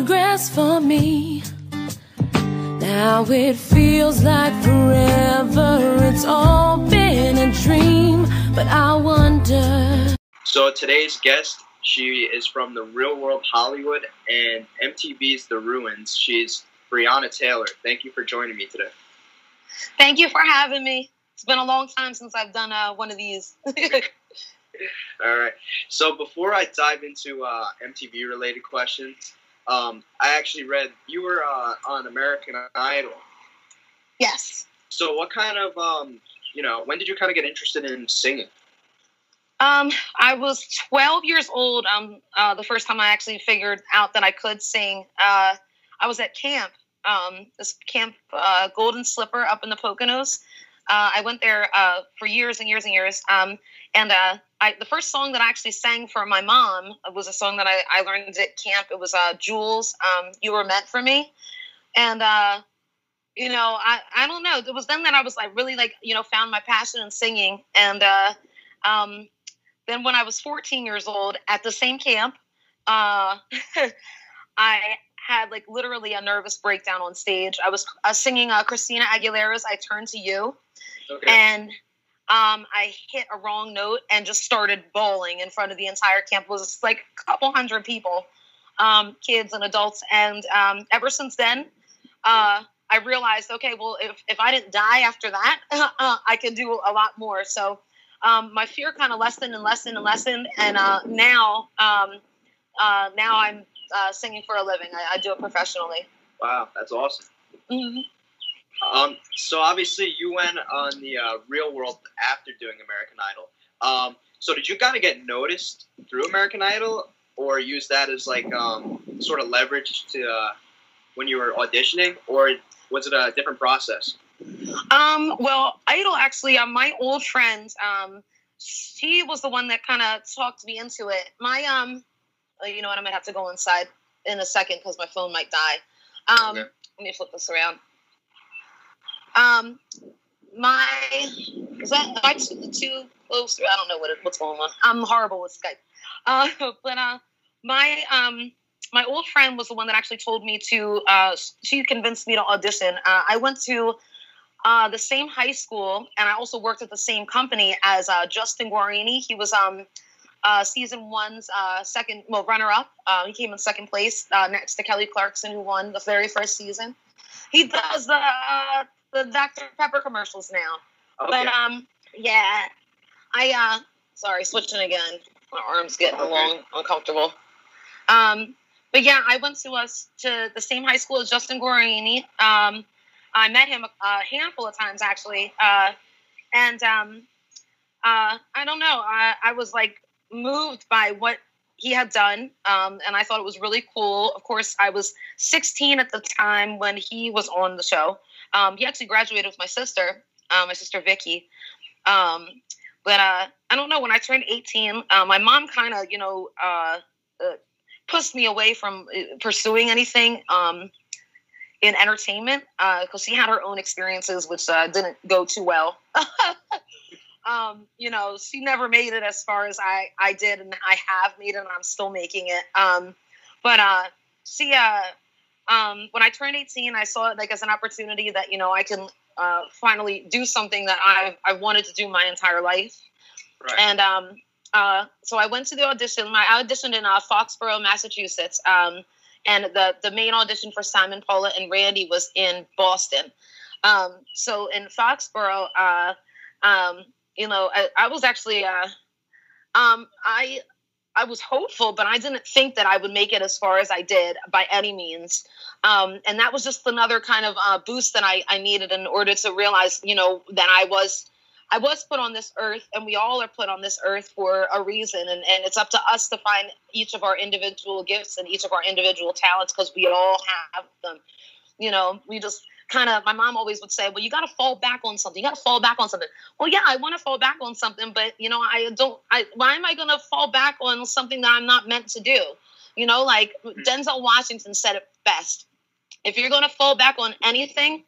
photographs for me. Now it feels like forever. It's all been a dream, but I wonder. So today's guest, she is from the Real World Hollywood and MTV's The Ruins. She's Brianna Taylor. Thank you for joining me today. Thank you for having me. It's been a long time since I've done uh, one of these. All right. So before I dive into uh, MTV related questions, um, I actually read you were uh, on American Idol. yes. So what kind of um, you know when did you kind of get interested in singing? Um, I was 12 years old. Um, uh, the first time I actually figured out that I could sing. Uh, I was at camp. Um, this camp, uh, Golden Slipper, up in the Poconos. Uh, I went there uh, for years and years and years. Um, and uh, I, the first song that I actually sang for my mom was a song that I, I learned at camp. It was uh, Jewel's, um, "You Were Meant for Me," and uh, you know, I, I don't know. It was then that I was like really like you know found my passion in singing, and uh, um, then when I was 14 years old at the same camp, uh, I had like literally a nervous breakdown on stage. I was uh, singing uh, Christina Aguilera's "I Turn to You." Okay. and um, I hit a wrong note and just started bawling in front of the entire camp. It was like a couple hundred people, um, kids and adults. And um, ever since then, uh, I realized, okay, well, if, if I didn't die after that, uh, I can do a lot more. So um, my fear kind of lessened and lessened and lessened. And uh, now, um, uh, now I'm uh, singing for a living. I, I do it professionally. wow, that's awesome. Mhm. Um, so obviously you went on the uh, Real World after doing American Idol. Um, so did you kind of get noticed through American Idol, or use that as like um, sort of leverage to uh, when you were auditioning, or was it a different process? Um, well, Idol actually, uh, my old friend, um, she was the one that kind of talked me into it. My, um, uh, you know what, I'm gonna have to go inside in a second because my phone might die. Um, Okay. let me flip this around. Um, my, is that, am I too, too close? I don't know what what's going on. I'm horrible with Skype. Uh, but, uh, my, um, my old friend was the one that actually told me to, uh, she convinced me to audition. Uh, I went to, uh, the same high school, and I also worked at the same company as uh, Justin Guarini. He was um, uh, season one's uh, second, well, runner up. Uh, he came in second place uh, next to Kelly Clarkson, who won the very first season. He does the uh, the Dr Pepper commercials now. Okay. But um, yeah, I uh, sorry, switching again. My arms getting Okay. long, uncomfortable. Um, but yeah, I went to us to the same high school as Justin Guarini. Um, I met him a, a handful of times actually, uh, and um, uh, I don't know. I, I was like moved by what he had done, um, and I thought it was really cool. Of course, I was 16 at the time when he was on the show. Um, he actually graduated with my sister, uh, my sister Vicky. Um, but uh, I don't know. When I turned 18, uh, my mom kind of, you know, uh, uh, pushed me away from uh, pursuing anything um, in entertainment because she had her own experiences, which didn't go too well. um, you know, she never made it as far as I, I did, and I have made it, and I'm still making it. Um, but uh, she, uh, um, when I turned 18, I saw it like as an opportunity that you know I can uh, finally do something that I I wanted to do my entire life. right. And um, uh, so I went to the audition. My I auditioned in uh, Foxborough, Massachusetts. Um, and the the main audition for Simon, Paula, and Randy was in Boston. Um, so in Foxborough, uh, um, you know, I, I was actually uh, um, I I was hopeful, but I didn't think that I would make it as far as I did by any means. Um, and that was just another kind of uh, boost that I, I needed in order to realize, you know, that I was I was put on this earth, and we all are put on this earth for a reason, and, and it's up to us to find each of our individual gifts and each of our individual talents because we all have them. You know, we just kind of. My mom always would say, "Well, you got to fall back on something. You got to fall back on something." Well, yeah, I want to fall back on something, but you know, I don't. I why am I going to fall back on something that I'm not meant to do? You know, like Denzel Washington said it best. If you're going to fall back on anything,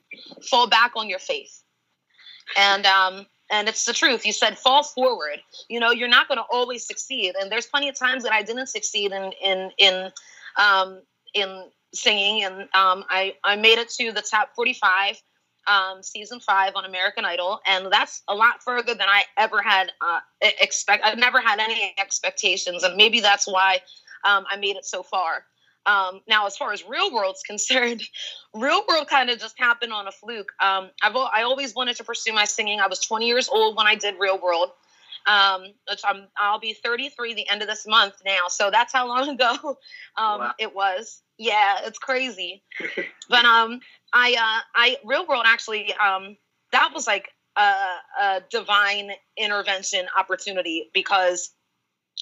fall back on your faith. And um, and it's the truth. You said fall forward. You know, you're not going to always succeed. And there's plenty of times that I didn't succeed in in in um, in singing, and um, I I made it to the top 45 um, season five on American Idol, and that's a lot further than I ever had uh, expect. I've never had any expectations, and maybe that's why um, I made it so far. Um, now, as far as Real World's concerned, Real World kind of just happened on a fluke. Um, I've I always wanted to pursue my singing. I was 20 years old when I did Real World. Um, which I'm, I'll be 33 the end of this month now, so that's how long ago um, wow. it was. Yeah, it's crazy. but um, I uh, I Real World actually um, that was like a, a divine intervention opportunity because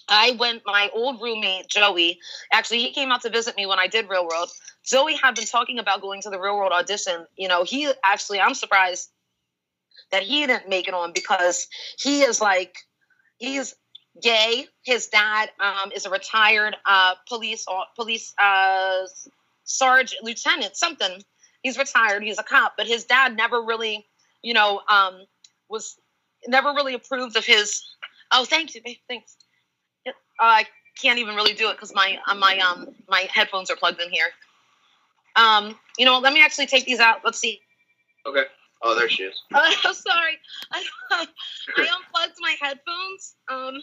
I went, my old roommate, Joey, actually, he came out to visit me when I did Real World. Joey had been talking about going to the Real World audition. You know, he actually, I'm surprised that he didn't make it on because he is like, he's gay. His dad um, is a retired uh, police, police uh, sergeant, lieutenant, something. He's retired. He's a cop, but his dad never really, you know, um, was never really approved of his. Oh, thank you, thanks I can't even really do it because my uh, my um my headphones are plugged in here. Um, you know, let me actually take these out. Let's see. Okay. Oh, there she is. Uh, sorry, I, I unplugged my headphones. Um.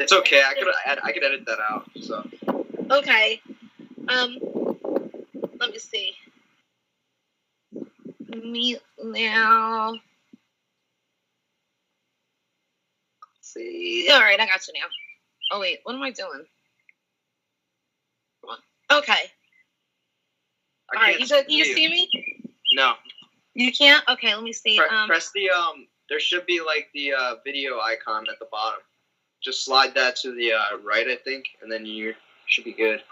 It's okay. I could I could edit that out. So. Okay. Um. Let me see. Me now. Let's see. All right, I got you now. Oh wait, what am I doing? Okay. All right, you, can you see me? No. You can't. Okay, let me see. Pre- um, press the um. There should be like the uh, video icon at the bottom. Just slide that to the uh, right, I think, and then you should be good.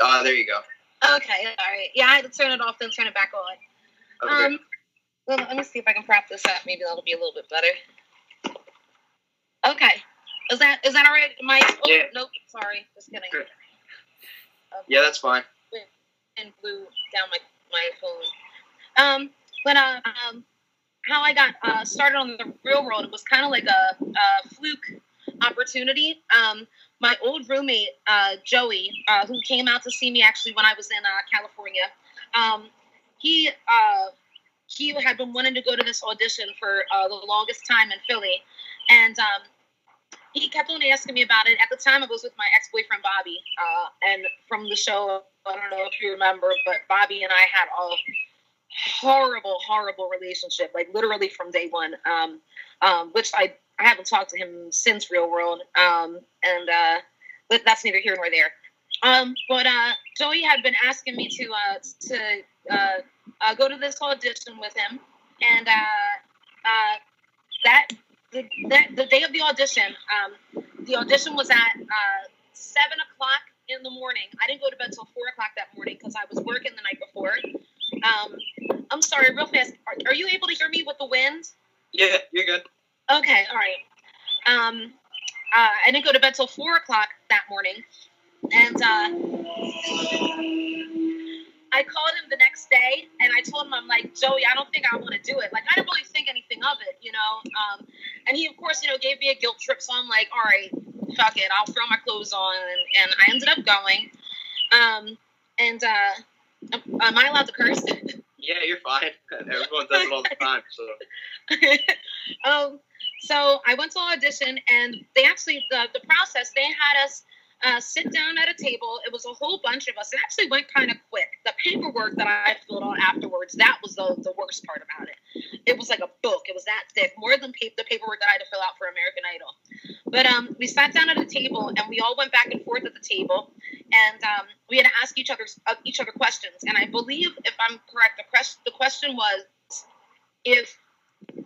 Ah, uh, there you go. Okay, all right. Yeah, I had to turn it off, then turn it back on. Okay. Um, well, let me see if I can prop this up. Maybe that'll be a little bit better. Okay. Is that is that all right, Mike? Oh, yeah. Nope. Sorry. Just kidding. Um, yeah, that's fine. And blew down my my phone. Um, but uh, um, how I got uh, started on the real world, it was kind of like a, a, fluke opportunity. Um, my old roommate uh, Joey, uh, who came out to see me actually when I was in uh, California, um, he uh, he had been wanting to go to this audition for uh, the longest time in Philly, and um, he kept on asking me about it. At the time, I was with my ex boyfriend Bobby, and from the show, I don't know if you remember, but Bobby and I had a horrible, horrible relationship, like literally from day one. Um, um, which I I haven't talked to him since Real World, um, and uh, but that's neither here nor there. Um, but uh, Joey had been asking me to uh, to uh, uh, go to this audition with him, and uh, uh, that the, the, day of the audition, um, the audition was at uh, seven o'clock in the morning. I didn't go to bed till four o'clock that morning because I was working the night before. Um, I'm sorry, real fast. Are, are, you able to hear me with the wind? Yeah, you're good. Okay, all right. Um, uh, I didn't go to bed till four o'clock that morning, and uh, I called him the next day and I told him, I'm like, Joey, I don't think I want to do it. Like, I didn't really think anything of it, you know? Um, and he, of course, you know, gave me a guilt trip. So I'm like, all right, fuck it. I'll throw my clothes on. And, and I ended up going. Um, and uh, am I allowed to curse? yeah, you're fine. Everyone does it all the time. So. um, so I went to an audition and they actually, the, the process, they had us uh, sit down at a table. It was a whole bunch of us. It actually went kind of quick. The paperwork that I filled out afterwards, that was the, the worst part about it. It was like a book. It was that thick, more than pa- the paperwork that I had to fill out for American Idol. But um, we sat down at a table and we all went back and forth at the table, and um, we had to ask each other uh, each other questions. And I believe, if I'm correct, the, the question was if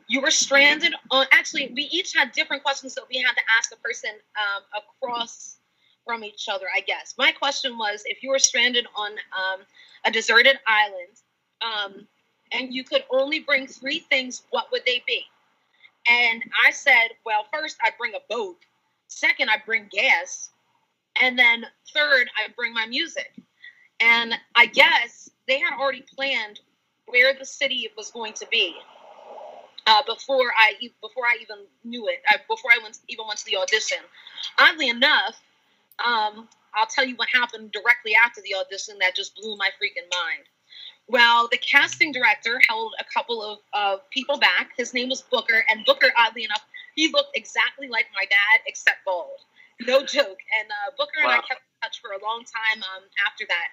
you were stranded on. Actually, we each had different questions that we had to ask a person um, across from each other, I guess. My question was if you were stranded on um, a deserted island um, and you could only bring three things, what would they be? And I said, well, first, I'd bring a boat. Second, I'd bring gas. And then third, I'd bring my music. And I guess they had already planned where the city was going to be. Uh, before I before I even knew it, I, before I went even went to the audition. Oddly enough, um, I'll tell you what happened directly after the audition that just blew my freaking mind. Well, the casting director held a couple of uh, people back. His name was Booker, and Booker, oddly enough, he looked exactly like my dad, except bald. No joke. And uh, Booker wow. and I kept in touch for a long time um, after that.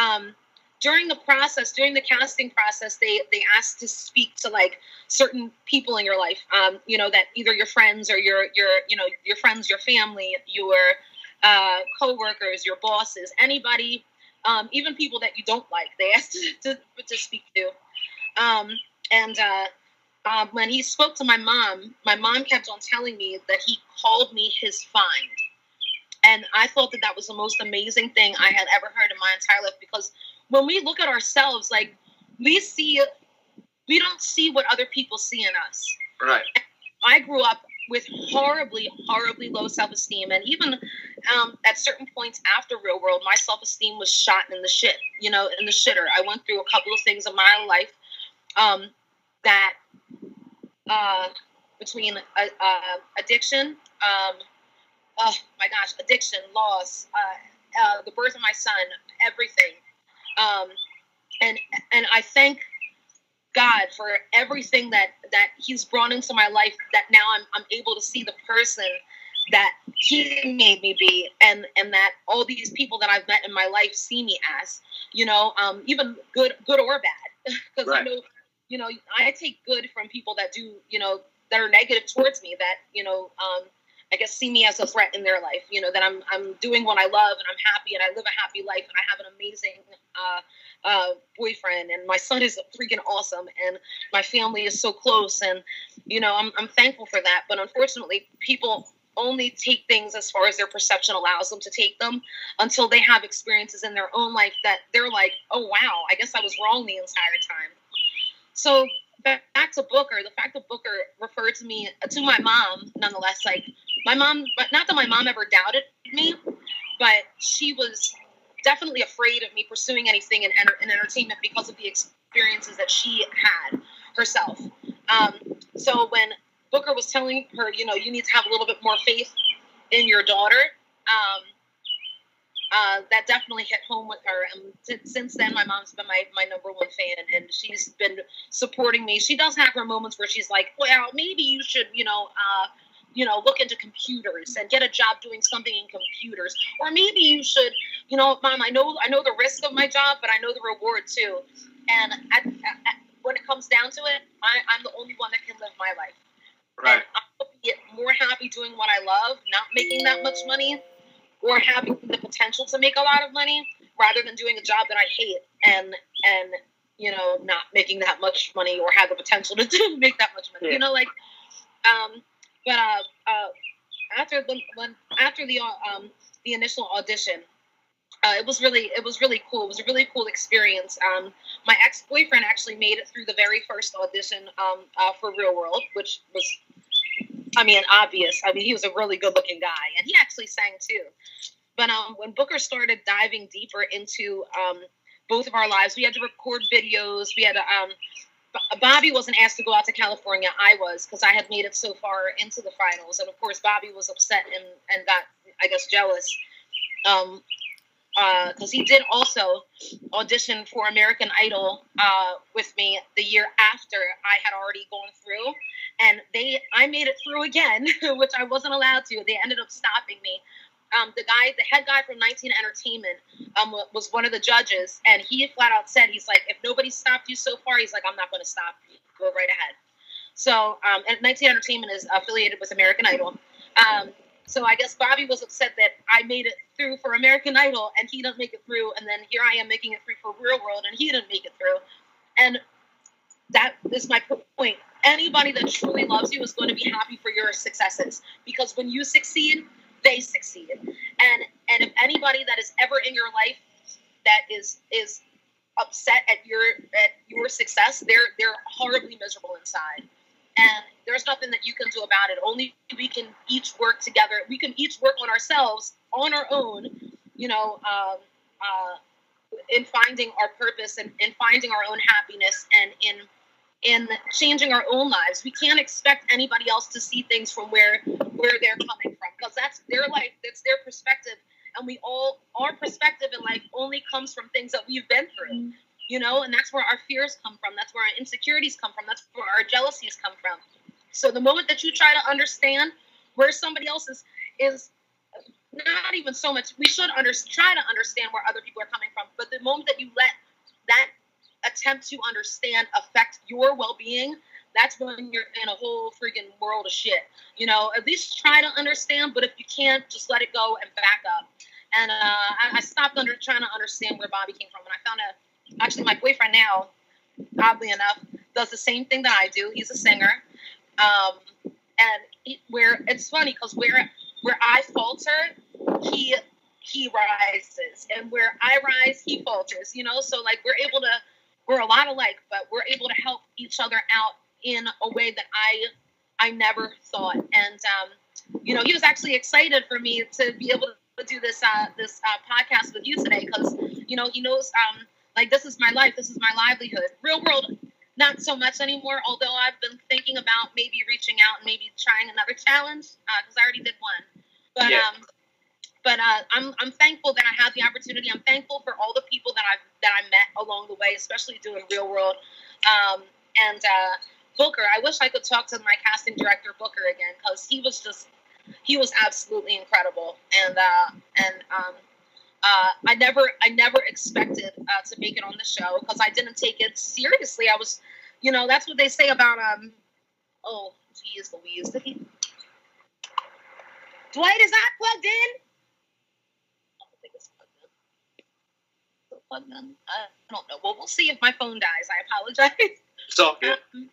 Um, during the process, during the casting process, they they asked to speak to like certain people in your life. Um, you know that either your friends or your your you know your friends, your family, your uh, coworkers, your bosses, anybody, um, even people that you don't like. They asked to to, speak to. Um, and uh, uh, when he spoke to my mom, my mom kept on telling me that he called me his find. And I thought that that was the most amazing thing I had ever heard in my entire life because when we look at ourselves, like we see, we don't see what other people see in us. Right. I grew up with horribly, horribly low self esteem. And even um, at certain points after Real World, my self esteem was shot in the shit, you know, in the shitter. I went through a couple of things in my life um, that, uh, between uh, uh, addiction, um, oh my gosh, addiction, loss, uh, uh, the birth of my son, everything. Um, and and I thank God for everything that that He's brought into my life. That now I'm I'm able to see the person that He made me be, and and that all these people that I've met in my life see me as, you know, um, even good good or bad, because right. I know, you know, I take good from people that do, you know, that are negative towards me. That you know, um, I guess see me as a threat in their life. You know that I'm I'm doing what I love and I'm happy and I live a happy life and I have an amazing uh, uh, boyfriend and my son is freaking awesome and my family is so close and you know I'm I'm thankful for that. But unfortunately, people only take things as far as their perception allows them to take them until they have experiences in their own life that they're like, oh wow, I guess I was wrong the entire time. So back to Booker, the fact that Booker referred to me to my mom, nonetheless, like my mom, but not that my mom ever doubted me, but she was definitely afraid of me pursuing anything in, in entertainment because of the experiences that she had herself. Um, so when Booker was telling her, you know, you need to have a little bit more faith in your daughter, um, uh, that definitely hit home with her. And since then, my mom's been my, my number one fan, and she's been supporting me. She does have her moments where she's like, "Well, maybe you should, you know, uh, you know, look into computers and get a job doing something in computers, or maybe you should, you know, mom, I know I know the risk of my job, but I know the reward too. And at, at, when it comes down to it, I, I'm the only one that can live my life. Right. And I'll be more happy doing what I love, not making that much money, or having the potential to make a lot of money rather than doing a job that I hate and and you know not making that much money or have the potential to do, make that much money. Yeah. You know, like um, but uh, uh, after the when after the um the initial audition. Uh, it was really it was really cool. It was a really cool experience. Um, my ex boyfriend actually made it through the very first audition um, uh, for Real World, which was I mean, obvious. I mean, he was a really good looking guy, and he actually sang too. But um, when Booker started diving deeper into um, both of our lives, we had to record videos. We had to. Bobby wasn't asked to go out to California. I was because I had made it so far into the finals, and of course, Bobby was upset and and got, I guess, jealous. Um, because uh, he did also audition for American Idol uh, with me the year after I had already gone through, and they I made it through again, which I wasn't allowed to. They ended up stopping me. Um, the guy, the head guy from 19 Entertainment, um, was one of the judges, and he flat out said, "He's like, if nobody stopped you so far, he's like, I'm not going to stop you. Go right ahead." So, um, and 19 Entertainment is affiliated with American Idol. Um, so I guess Bobby was upset that I made it through for American Idol and he didn't make it through, and then here I am making it through for Real World and he didn't make it through. And that is my point. Anybody that truly loves you is going to be happy for your successes because when you succeed, they succeed. And and if anybody that is ever in your life that is is upset at your at your success, they're they're horribly miserable inside and there's nothing that you can do about it. Only we can each work together. We can each work on ourselves on our own, you know, um, uh, in finding our purpose and in finding our own happiness and in in changing our own lives. We can't expect anybody else to see things from where where they're coming from because that's their life, that's their perspective, and we all our perspective in life only comes from things that we've been through. You know, and that's where our fears come from. That's where our insecurities come from. That's where our jealousies come from. So the moment that you try to understand where somebody else is is not even so much we should under, try to understand where other people are coming from but the moment that you let that attempt to understand affect your well-being that's when you're in a whole freaking world of shit. You know at least try to understand but if you can't just let it go and back up. And uh, I, I, stopped under trying to understand where bobby came from and i found a actually my boyfriend now oddly enough does the same thing that i do. He's a singer. Um, and he, where it's funny because where where i falter he he rises. And where i rise he falters you know? So like we're able to we're a lot alike but we're able to help each other out in a way that i i never thought. And um you know he was actually excited for me to be able to do this uh this uh, podcast with you today because you know he knows um like this is my life this is my livelihood. Real world not so much anymore although i've been thinking about maybe reaching out and maybe trying another challenge because uh, i already did one. But yeah. um but uh, I'm I'm thankful that I had the opportunity. I'm thankful for all the people that I that I met along the way, especially doing Real World. Um, and uh, Booker, I wish I could talk to my casting director Booker again because he was just he was absolutely incredible. And uh, and um, uh, I never I never expected uh, to make it on the show because I didn't take it seriously. I was, you know, that's what they say about um. Oh, geez, Louise, did he? Dwight is not plugged in. Plug them. I don't know. Well, we'll see if my phone dies. I apologize. It's all good. Um,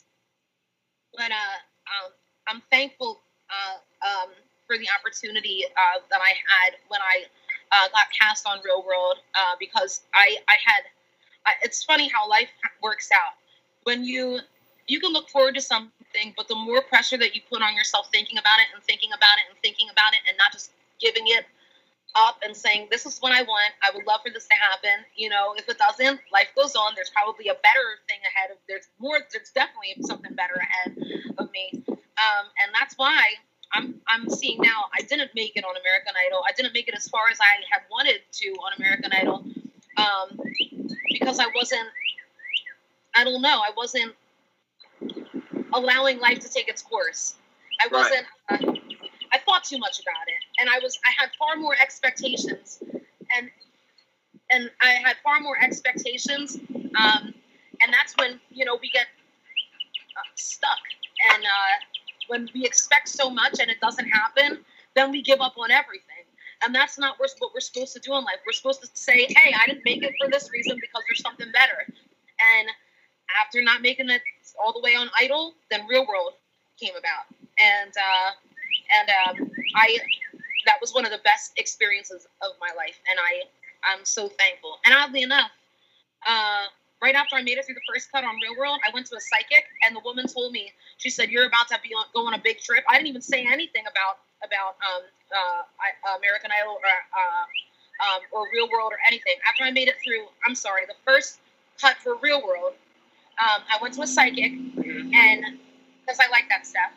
but uh, um, I'm thankful uh, um, for the opportunity uh, that I had when I uh, got cast on Real World uh, because I I had. I, it's funny how life works out. When you you can look forward to something, but the more pressure that you put on yourself thinking about it and thinking about it and thinking about it and not just giving it up and saying, This is what I want. I would love for this to happen. You know, if it doesn't, life goes on. There's probably a better thing ahead of there's more there's definitely something better ahead of me. Um, and that's why I'm I'm seeing now I didn't make it on American Idol. I didn't make it as far as I had wanted to on American Idol. Um, because I wasn't I don't know, I wasn't allowing life to take its course. I wasn't right. uh, thought too much about it, and I was I had far more expectations, and and I had far more expectations, um, and that's when you know we get uh, stuck, and uh, when we expect so much and it doesn't happen, then we give up on everything. And that's not what we're supposed to do in life. We're supposed to say, hey, I didn't make it for this reason because there's something better. And after not making it all the way on Idol, then Real World came about. And uh, and um, I that was one of the best experiences of my life, and I I'm so thankful. And oddly enough, uh, right after I made it through the first cut on Real World, I went to a psychic, and the woman told me she said you're about to be on, go on a big trip. I didn't even say anything about about um, uh, American Idol or uh, um, or Real World or anything. After I made it through, I'm sorry, the first cut for Real World, um, I went to a psychic, and because I like that stuff.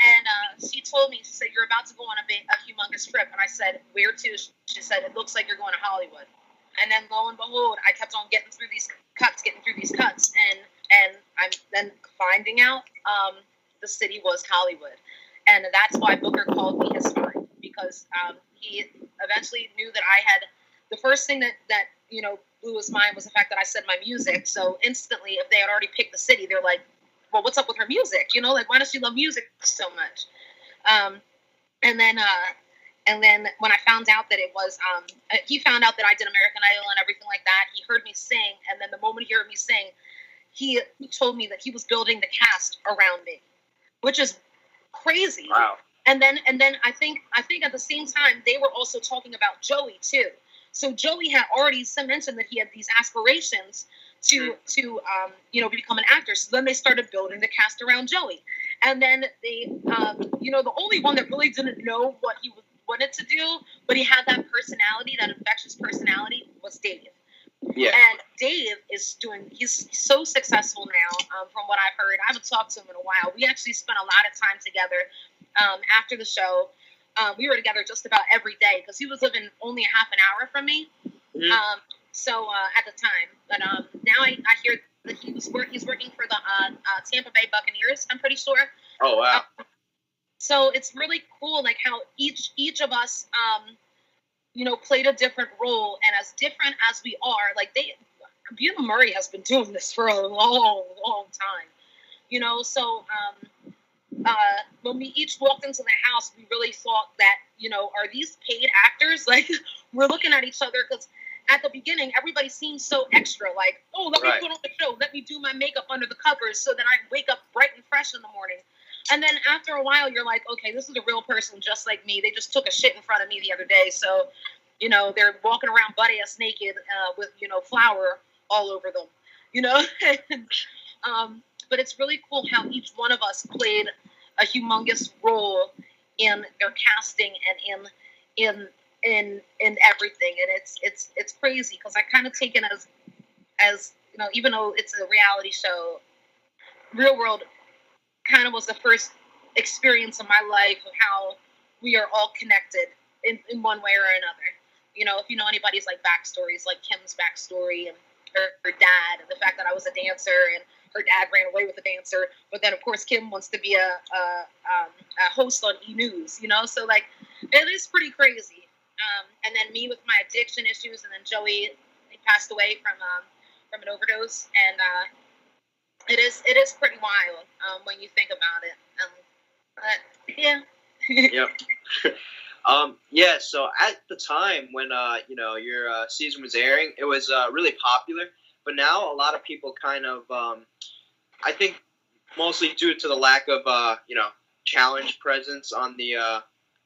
And uh, she told me, she said, You're about to go on a, big, a humongous trip. And I said, Where to? She said, It looks like you're going to Hollywood. And then lo and behold, I kept on getting through these cuts, getting through these cuts. And and I'm then finding out um, the city was Hollywood. And that's why Booker called me his friend because um, he eventually knew that I had the first thing that, that you know blew his mind was the fact that I said my music. So instantly, if they had already picked the city, they're like, well, what's up with her music? You know, like why does she love music so much? Um, and then, uh, and then when I found out that it was, um, he found out that I did American Idol and everything like that. He heard me sing, and then the moment he heard me sing, he, he told me that he was building the cast around me, which is crazy. Wow. And then, and then I think, I think at the same time they were also talking about Joey too. So Joey had already mentioned that he had these aspirations to to um, you know become an actor. So then they started building the cast around Joey, and then they um, you know the only one that really didn't know what he wanted to do, but he had that personality, that infectious personality, was Dave. Yeah. And Dave is doing, he's so successful now, um, from what I've heard. I haven't talked to him in a while. We actually spent a lot of time together um, after the show. Um, we were together just about every day because he was living only a half an hour from me. Mhm. Um, so uh, at the time, but um, now I, I hear that he was work, he's working for the uh, uh, Tampa Bay Buccaneers. I'm pretty sure. Oh wow. So it's really cool, like how each each of us, um, you know, played a different role, and as different as we are, like they, Bunim/Murray has been doing this for a long, long time, you know. So um, uh, when we each walked into the house, we really thought that, you know, are these paid actors? Like we're looking at each other because at the beginning, everybody seems so extra, like, oh, let Right. me put on the show, let me do my makeup under the covers so that I wake up bright and fresh in the morning. And then after a while, you're like, okay, this is a real person just like me. They just took a shit in front of me the other day. So, you know, they're walking around butt ass naked uh, with, you know, flour all over them, you know? um, but it's really cool how each one of us played a humongous role in their casting and in, in, in, in everything. And it's, it's, it's crazy because I kind of take it as, as, you know, even though it's a reality show, real world kind of was the first experience in my life of how we are all connected in, in one way or another. You know, if you know anybody's like backstories, like Kim's backstory and her, her dad, and the fact that I was a dancer and her dad ran away with a dancer, but then of course Kim wants to be a, a, um, a host on E News. You know, so like it is pretty crazy. Um, and then me with my addiction issues, and then Joey he passed away from um, from an overdose, and uh, it is it is pretty wild um, when you think about it. Um, but yeah, Yep. um, yeah. So at the time when uh, you know your uh, season was airing, it was uh, really popular. But now a lot of people kind of, um, I think, mostly due to the lack of uh, you know challenge presence on the uh,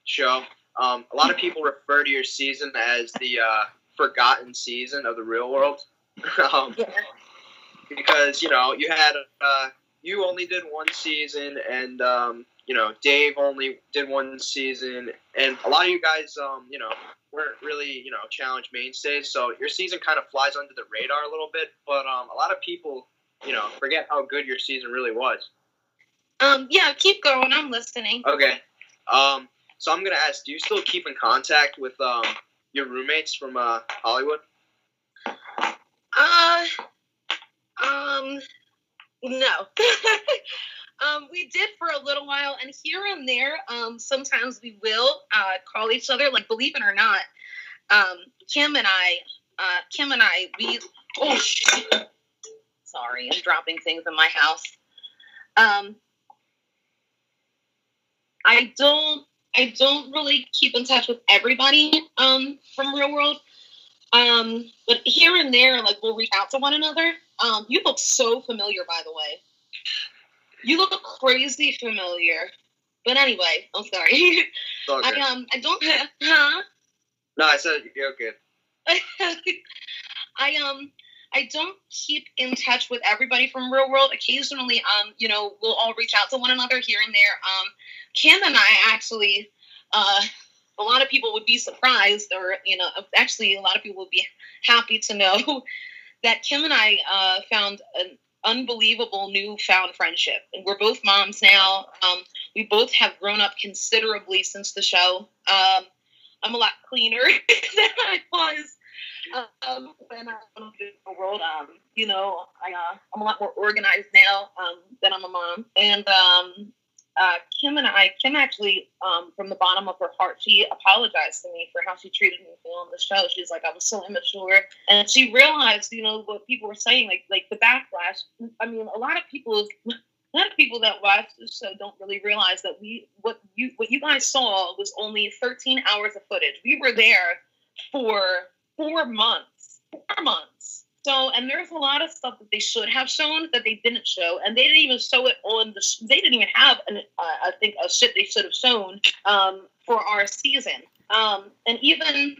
show. Um, a lot of people refer to your season as the uh, forgotten season of the real world. um, yeah, because you know you had uh, you only did one season and um, you know Dave only did one season and a lot of you guys um, you know weren't really you know challenge mainstays so your season kind of flies under the radar a little bit but um, a lot of people you know forget how good your season really was um, yeah. Keep going. I'm listening. okay um, so I'm gonna ask do you still keep in contact with um, your roommates from uh, Hollywood Uh, um, no. um, we did for a little while, and here and there, um, sometimes we will uh, call each other. Like, believe it or not, um, Kim and I, uh, Kim and I, we. Oh, shit. sorry, I'm dropping things in my house. Um, I don't. I don't really keep in touch with everybody um, from Real World. Um, but here and there, like we'll reach out to one another. Um, you look so familiar, by the way. You look crazy familiar. But anyway, I'm sorry. Good. I um I don't huh? no I said you're good I um I don't keep in touch with everybody from real world. Occasionally, um, you know, we'll all reach out to one another here and there. Um, Kim and I actually, uh, a lot of people would be surprised, or you know, actually, a lot of people would be happy to know that Kim and I uh, found an unbelievable newfound friendship, and we're both moms now. Um, we both have grown up considerably since the show. Um, I'm a lot cleaner than I was um, when I went into the world. Um, you know, I, uh, I'm a lot more organized now um, that I'm a mom. And um, uh, Kim and I, Kim actually, um, from the bottom of her heart, she apologized to me for how she treated me on the show. She's like, I was so immature, and she realized, you know, what people were saying, like like the backlash. I mean, a lot of people. A lot of people that watch the show don't really realize that we what you what you guys saw was only 13 hours of footage. We were there for four months. Four months. So, and there's a lot of stuff that they should have shown that they didn't show, and they didn't even show it on the. sh- They didn't even have, an, uh, I think, a shit they should have shown um, for our season. Um, and even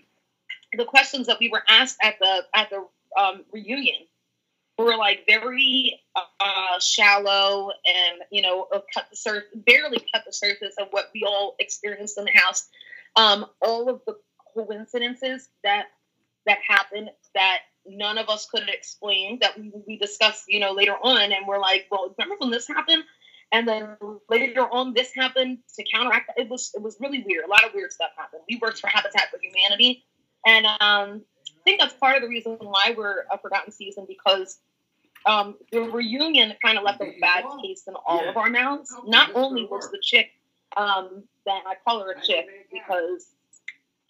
the questions that we were asked at the at the um, reunion were like very uh, shallow and you know cut the surface, barely cut the surface of what we all experienced in the house. Um, all of the coincidences that that happened that none of us could explain that we, we discussed you know later on and we're like well remember when this happened And then later on, this happened to counteract. It was it was really weird. A lot of weird stuff happened. We worked for Habitat for Humanity, and um, I think that's part of the reason why we're a forgotten season because um, the reunion kind of left a bad taste in all of our mouths. Not only was the chick um, that I call her a chick because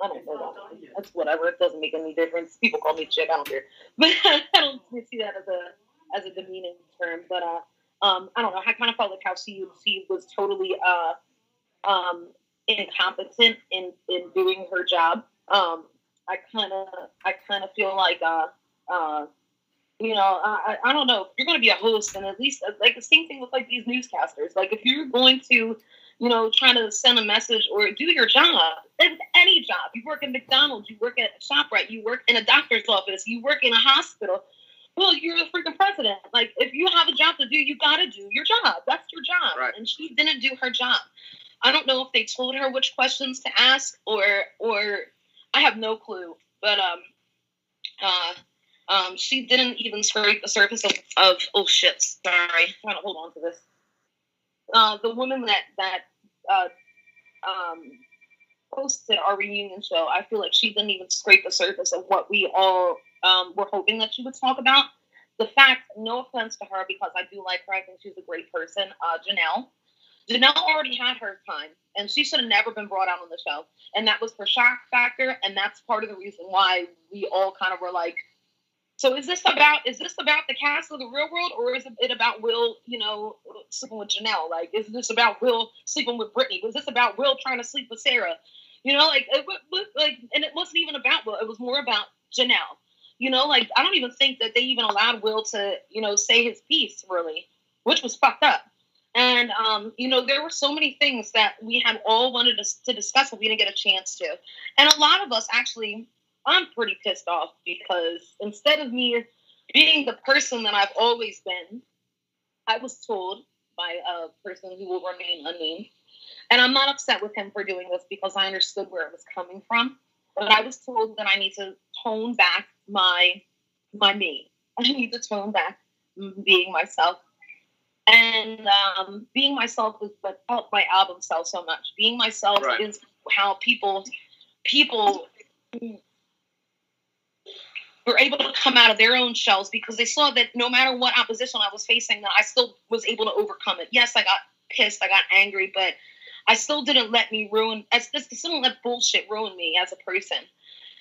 I don't know that. That's whatever. It doesn't make any difference. People call me chick. I don't care. But I don't see that as a as a demeaning term. But uh, um, I don't know. I kind of felt like how she was totally uh, um, incompetent in in doing her job. Um, I kind of I kind of feel like uh, uh, you know I, I don't know if you're going to be a host and at least like the same thing with like these newscasters. Like if you're going to you know, trying to send a message or do your job. It's any job. You work at McDonald's, you work at ShopRite, you work in a doctor's office, you work in a hospital. Well, you're the freaking president. Like, if you have a job to do, you got to do your job. That's your job. Right. And she didn't do her job. I don't know if they told her which questions to ask or, or I have no clue. But um, uh, um, she didn't even scrape the surface of, of oh shit, sorry, I'm trying to hold on to this uh, the woman that that uh, um, hosted our reunion show, I feel like she didn't even scrape the surface of what we all um, were hoping that she would talk about. The fact, no offense to her, because I do like her, I think she's a great person. Uh, Janelle, Janelle already had her time, and she should have never been brought out on the show. And that was for shock factor, and that's part of the reason why we all kind of were like, so is this about is this about the cast of the real world, or is it about Will, you know, sleeping with Janelle? Like, is this about Will sleeping with Brittini? Was this about Will trying to sleep with Sarah? You know, like, it, like, and it wasn't even about Will. It was more about Janelle. You know, like I don't even think that they even allowed Will to, you know, say his piece really, which was fucked up. And um, you know, there were so many things that we had all wanted to, to discuss, but we didn't get a chance to. And a lot of us actually I'm pretty pissed off because instead of me being the person that I've always been, I was told by a person who will remain unnamed. And I'm not upset with him for doing this because I understood where it was coming from. But I was told that I need to tone back my my me. I need to tone back being myself. And um, being myself is what helped my album sell so much. Being myself right. is how people people were able to come out of their own shells because they saw that no matter what opposition I was facing, that I still was able to overcome it. Yes, I got pissed, I got angry, but I still didn't let me ruin. I still didn't let bullshit ruin me as a person,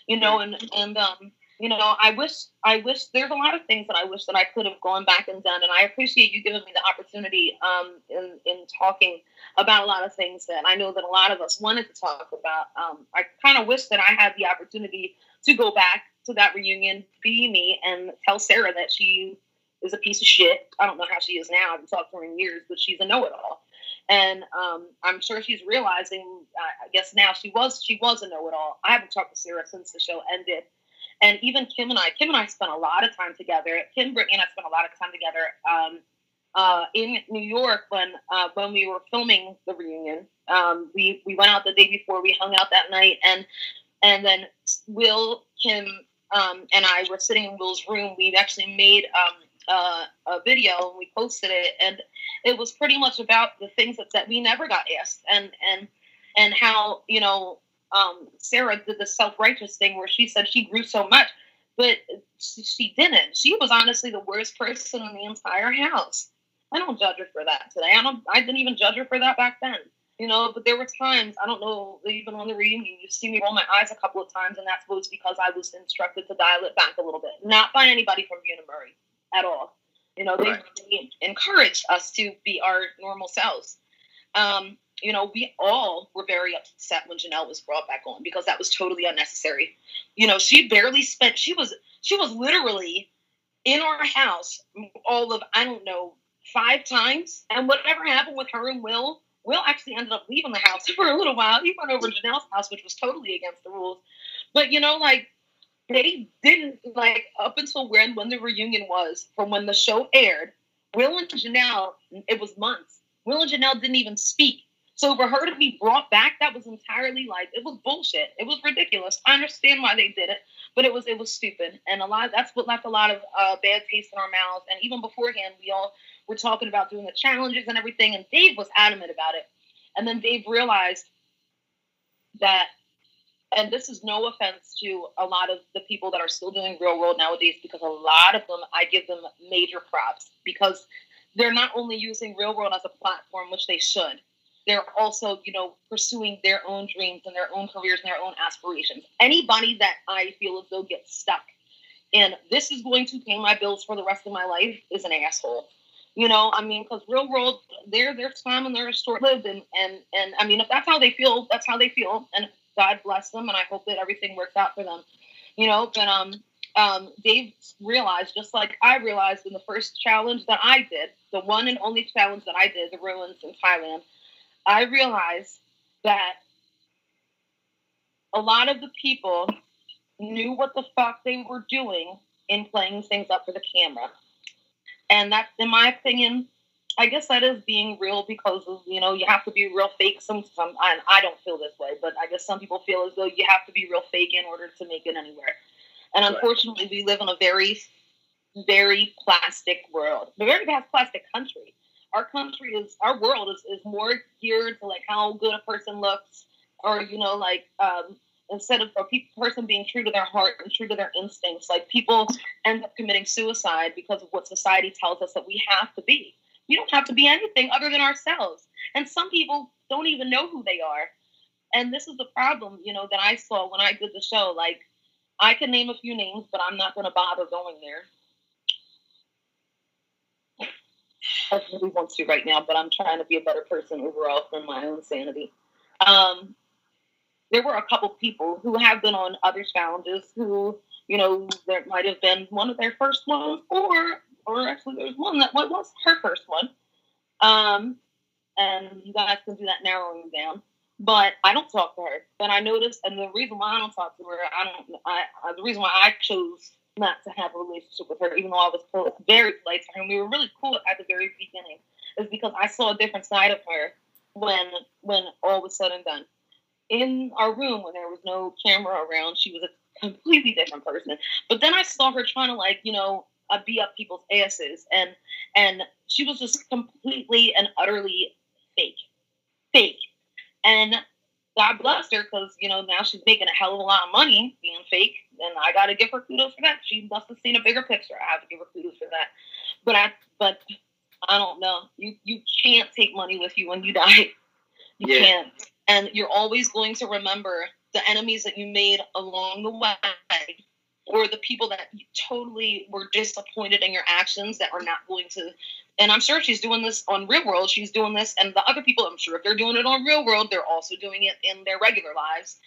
you know. And and um, you know, I wish I wish there's a lot of things that I wish that I could have gone back and done. And I appreciate you giving me the opportunity um in in talking about a lot of things that I know that a lot of us wanted to talk about. Um, I kind of wish that I had the opportunity to go back to that reunion, be me, and tell Sarah that she is a piece of shit. I don't know how she is now. I haven't talked to her in years, but she's a know-it-all. And um, I'm sure she's realizing. Uh, I guess now she was she was a know-it-all. I haven't talked to Sarah since the show ended, and even Kim and I. Kim and I spent a lot of time together. Kim, Brittini, and I spent a lot of time together um, uh, in New York when uh, when we were filming the reunion. Um, we we went out the day before. We hung out that night, and and then Will, Kim, um, and I were sitting in Will's room. We actually made um, uh, a video and we posted it, and it was pretty much about the things that, that we never got asked, and and and how you know um, Sarah did the self righteous thing where she said she grew so much, but she, she didn't. She was honestly the worst person in the entire house. I don't judge her for that today. I don't. I didn't even judge her for that back then you know. But there were times, I don't know, even on the reunion, you see me roll my eyes a couple of times, and that was because I was instructed to dial it back a little bit. Not by anybody from Bunim/Murray at all. You know, they, right. encouraged us to be our normal selves. Um, you know, we all were very upset when Janelle was brought back on because that was totally unnecessary. You know, she barely spent. She was she was literally in our house all of I don't know five times, and whatever happened with her and Will Will actually ended up leaving the house for a little while. He went over to Janelle's house, which was totally against the rules. But you know, like they didn't like up until when when the reunion was from when the show aired. Will and Janelle, it was months. Will and Janelle didn't even speak. So for her to be brought back, that was entirely like it was bullshit. It was ridiculous. I understand why they did it, but it was it was stupid, and a lot that's what left a lot of uh, bad taste in our mouths. And even beforehand, we all were talking about doing the challenges and everything, and Dave was adamant about it. And then Dave realized that, and this is no offense to a lot of the people that are still doing real world nowadays, because a lot of them I give them major props because they're not only using real world as a platform, which they should they're also, you know, pursuing their own dreams and their own careers and their own aspirations. Anybody that I feel as though gets stuck and this is going to pay my bills for the rest of my life is an asshole. You know, I mean, because real world, they're they're time and they're short lived, and and and I mean, if that's how they feel, that's how they feel, and God bless them, and I hope that everything works out for them. You know, but um, um, Dave realized, just like I realized in the first challenge that I did, the one and only challenge that I did, the ruins in Thailand, I realized that a lot of the people knew what the fuck they were doing in playing things up for the camera. And that's, in my opinion, I guess that is being real because of, you know, you have to be real fake. Some, some I, I don't feel this way, but I guess some people feel as though you have to be real fake in order to make it anywhere. And unfortunately, we live in a very, very plastic world, a very plastic country our country is our world is, is more geared to like how good a person looks or you know like um, instead of a pe- person being true to their heart and true to their instincts like people end up committing suicide because of what society tells us that we have to be. We don't have to be anything other than ourselves. And some people don't even know who they are. And this is the problem you know that i saw when i did the show. Like i can name a few names but i'm not going to bother going there. I really want to right now, but I'm trying to be a better person overall for my own sanity. Um, there were a couple people who have been on other challenges who, you know, there might have been one of their first ones, or or actually there's one that was her first one. Um, and you guys can do that narrowing down. But I don't talk to her. But I noticed, and the reason why I don't talk to her, I don't. I, I the reason why I chose not to have a relationship with her, even though I was cool, very polite to her. And we were really cool at the very beginning, is because I saw a different side of her when when all was said and done. In our room, when there was no camera around, she was a completely different person. But then I saw her trying to like, you know, uh, be up people's asses, and and she was just completely and utterly fake, fake. And God bless her because you know now she's making a hell of a lot of money being fake, and I got to give her kudos for that. She must have seen a bigger picture. I have to give her kudos for that. But I, but I don't know. You you can't take money with you when you die. You yeah. can't, and you're always going to remember the enemies that you made along the way, or the people that totally were disappointed in your actions that are not going to and I'm sure she's doing this on Real World. She's doing this, and the other people, I'm sure if they're doing it on Real World, they're also doing it in their regular lives.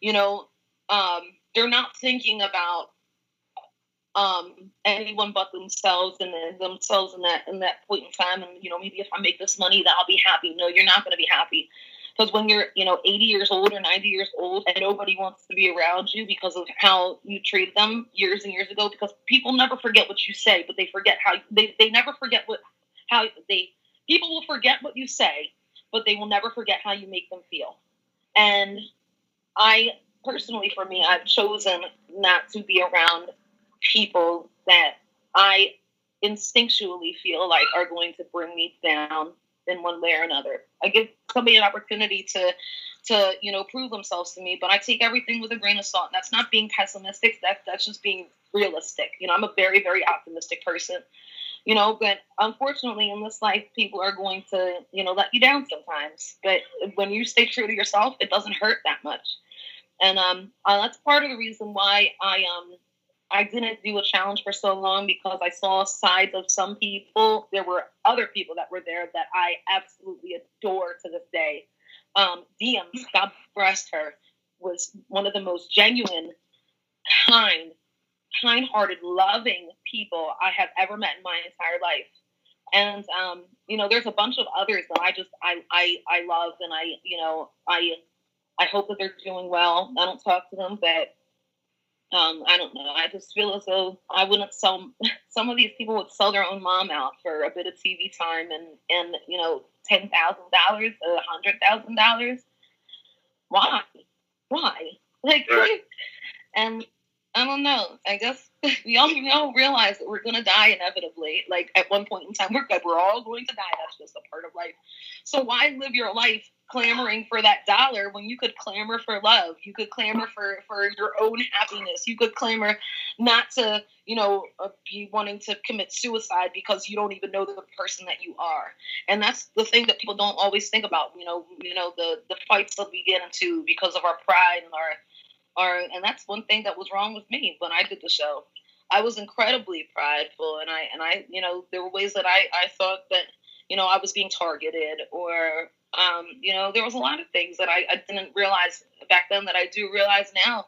You know, um, they're not thinking about um, anyone but themselves and themselves in that in that point in time. And you know, maybe if I make this money, that I'll be happy. No, you're not going to be happy because when you're you know 80 years old or 90 years old and nobody wants to be around you because of how you treated them years and years ago because people never forget what you say but they forget how they, they never forget what how they people will forget what you say, but they will never forget how you make them feel. And I personally, for me, I've chosen not to be around people that I instinctually feel like are going to bring me down in one way or another. I give somebody an opportunity to to you know prove themselves to me, but I take everything with a grain of salt. That's not being pessimistic. That that's just being realistic. You know, I'm a very very optimistic person you know but unfortunately in this life people are going to you know let you down sometimes but when you stay true to yourself it doesn't hurt that much and um uh, that's part of the reason why i um i didn't do a challenge for so long because i saw sides of some people there were other people that were there that i absolutely adore to this day um god bless her was one of the most genuine kind kind-hearted, loving people I have ever met in my entire life. And um, you know, there's a bunch of others that I just I I I love, and I you know I I hope that they're doing well. I don't talk to them, but um, I don't know. I just feel as though I wouldn't sell. Some of these people would sell their own mom out for a bit of TV time, and and you know, ten thousand dollars, a hundred thousand dollars. Why? Why? Like, and I don't know. I guess we all we all realize that we're gonna die inevitably. Like at one point in time, we're we're all going to die. That's just a part of life. So why live your life clamoring for that dollar when you could clamor for love? You could clamor for for your own happiness. You could clamor not to you know uh, be wanting to commit suicide because you don't even know the person that you are. And that's the thing that people don't always think about. You know, you know the the fights that we get into because of our pride and our our and that's one thing that was wrong with me when I did the show. I was incredibly prideful, and I and I you know there were ways that I I thought that you know I was being targeted, or um, you know there was a lot of things that I, I didn't realize back then that I do realize now.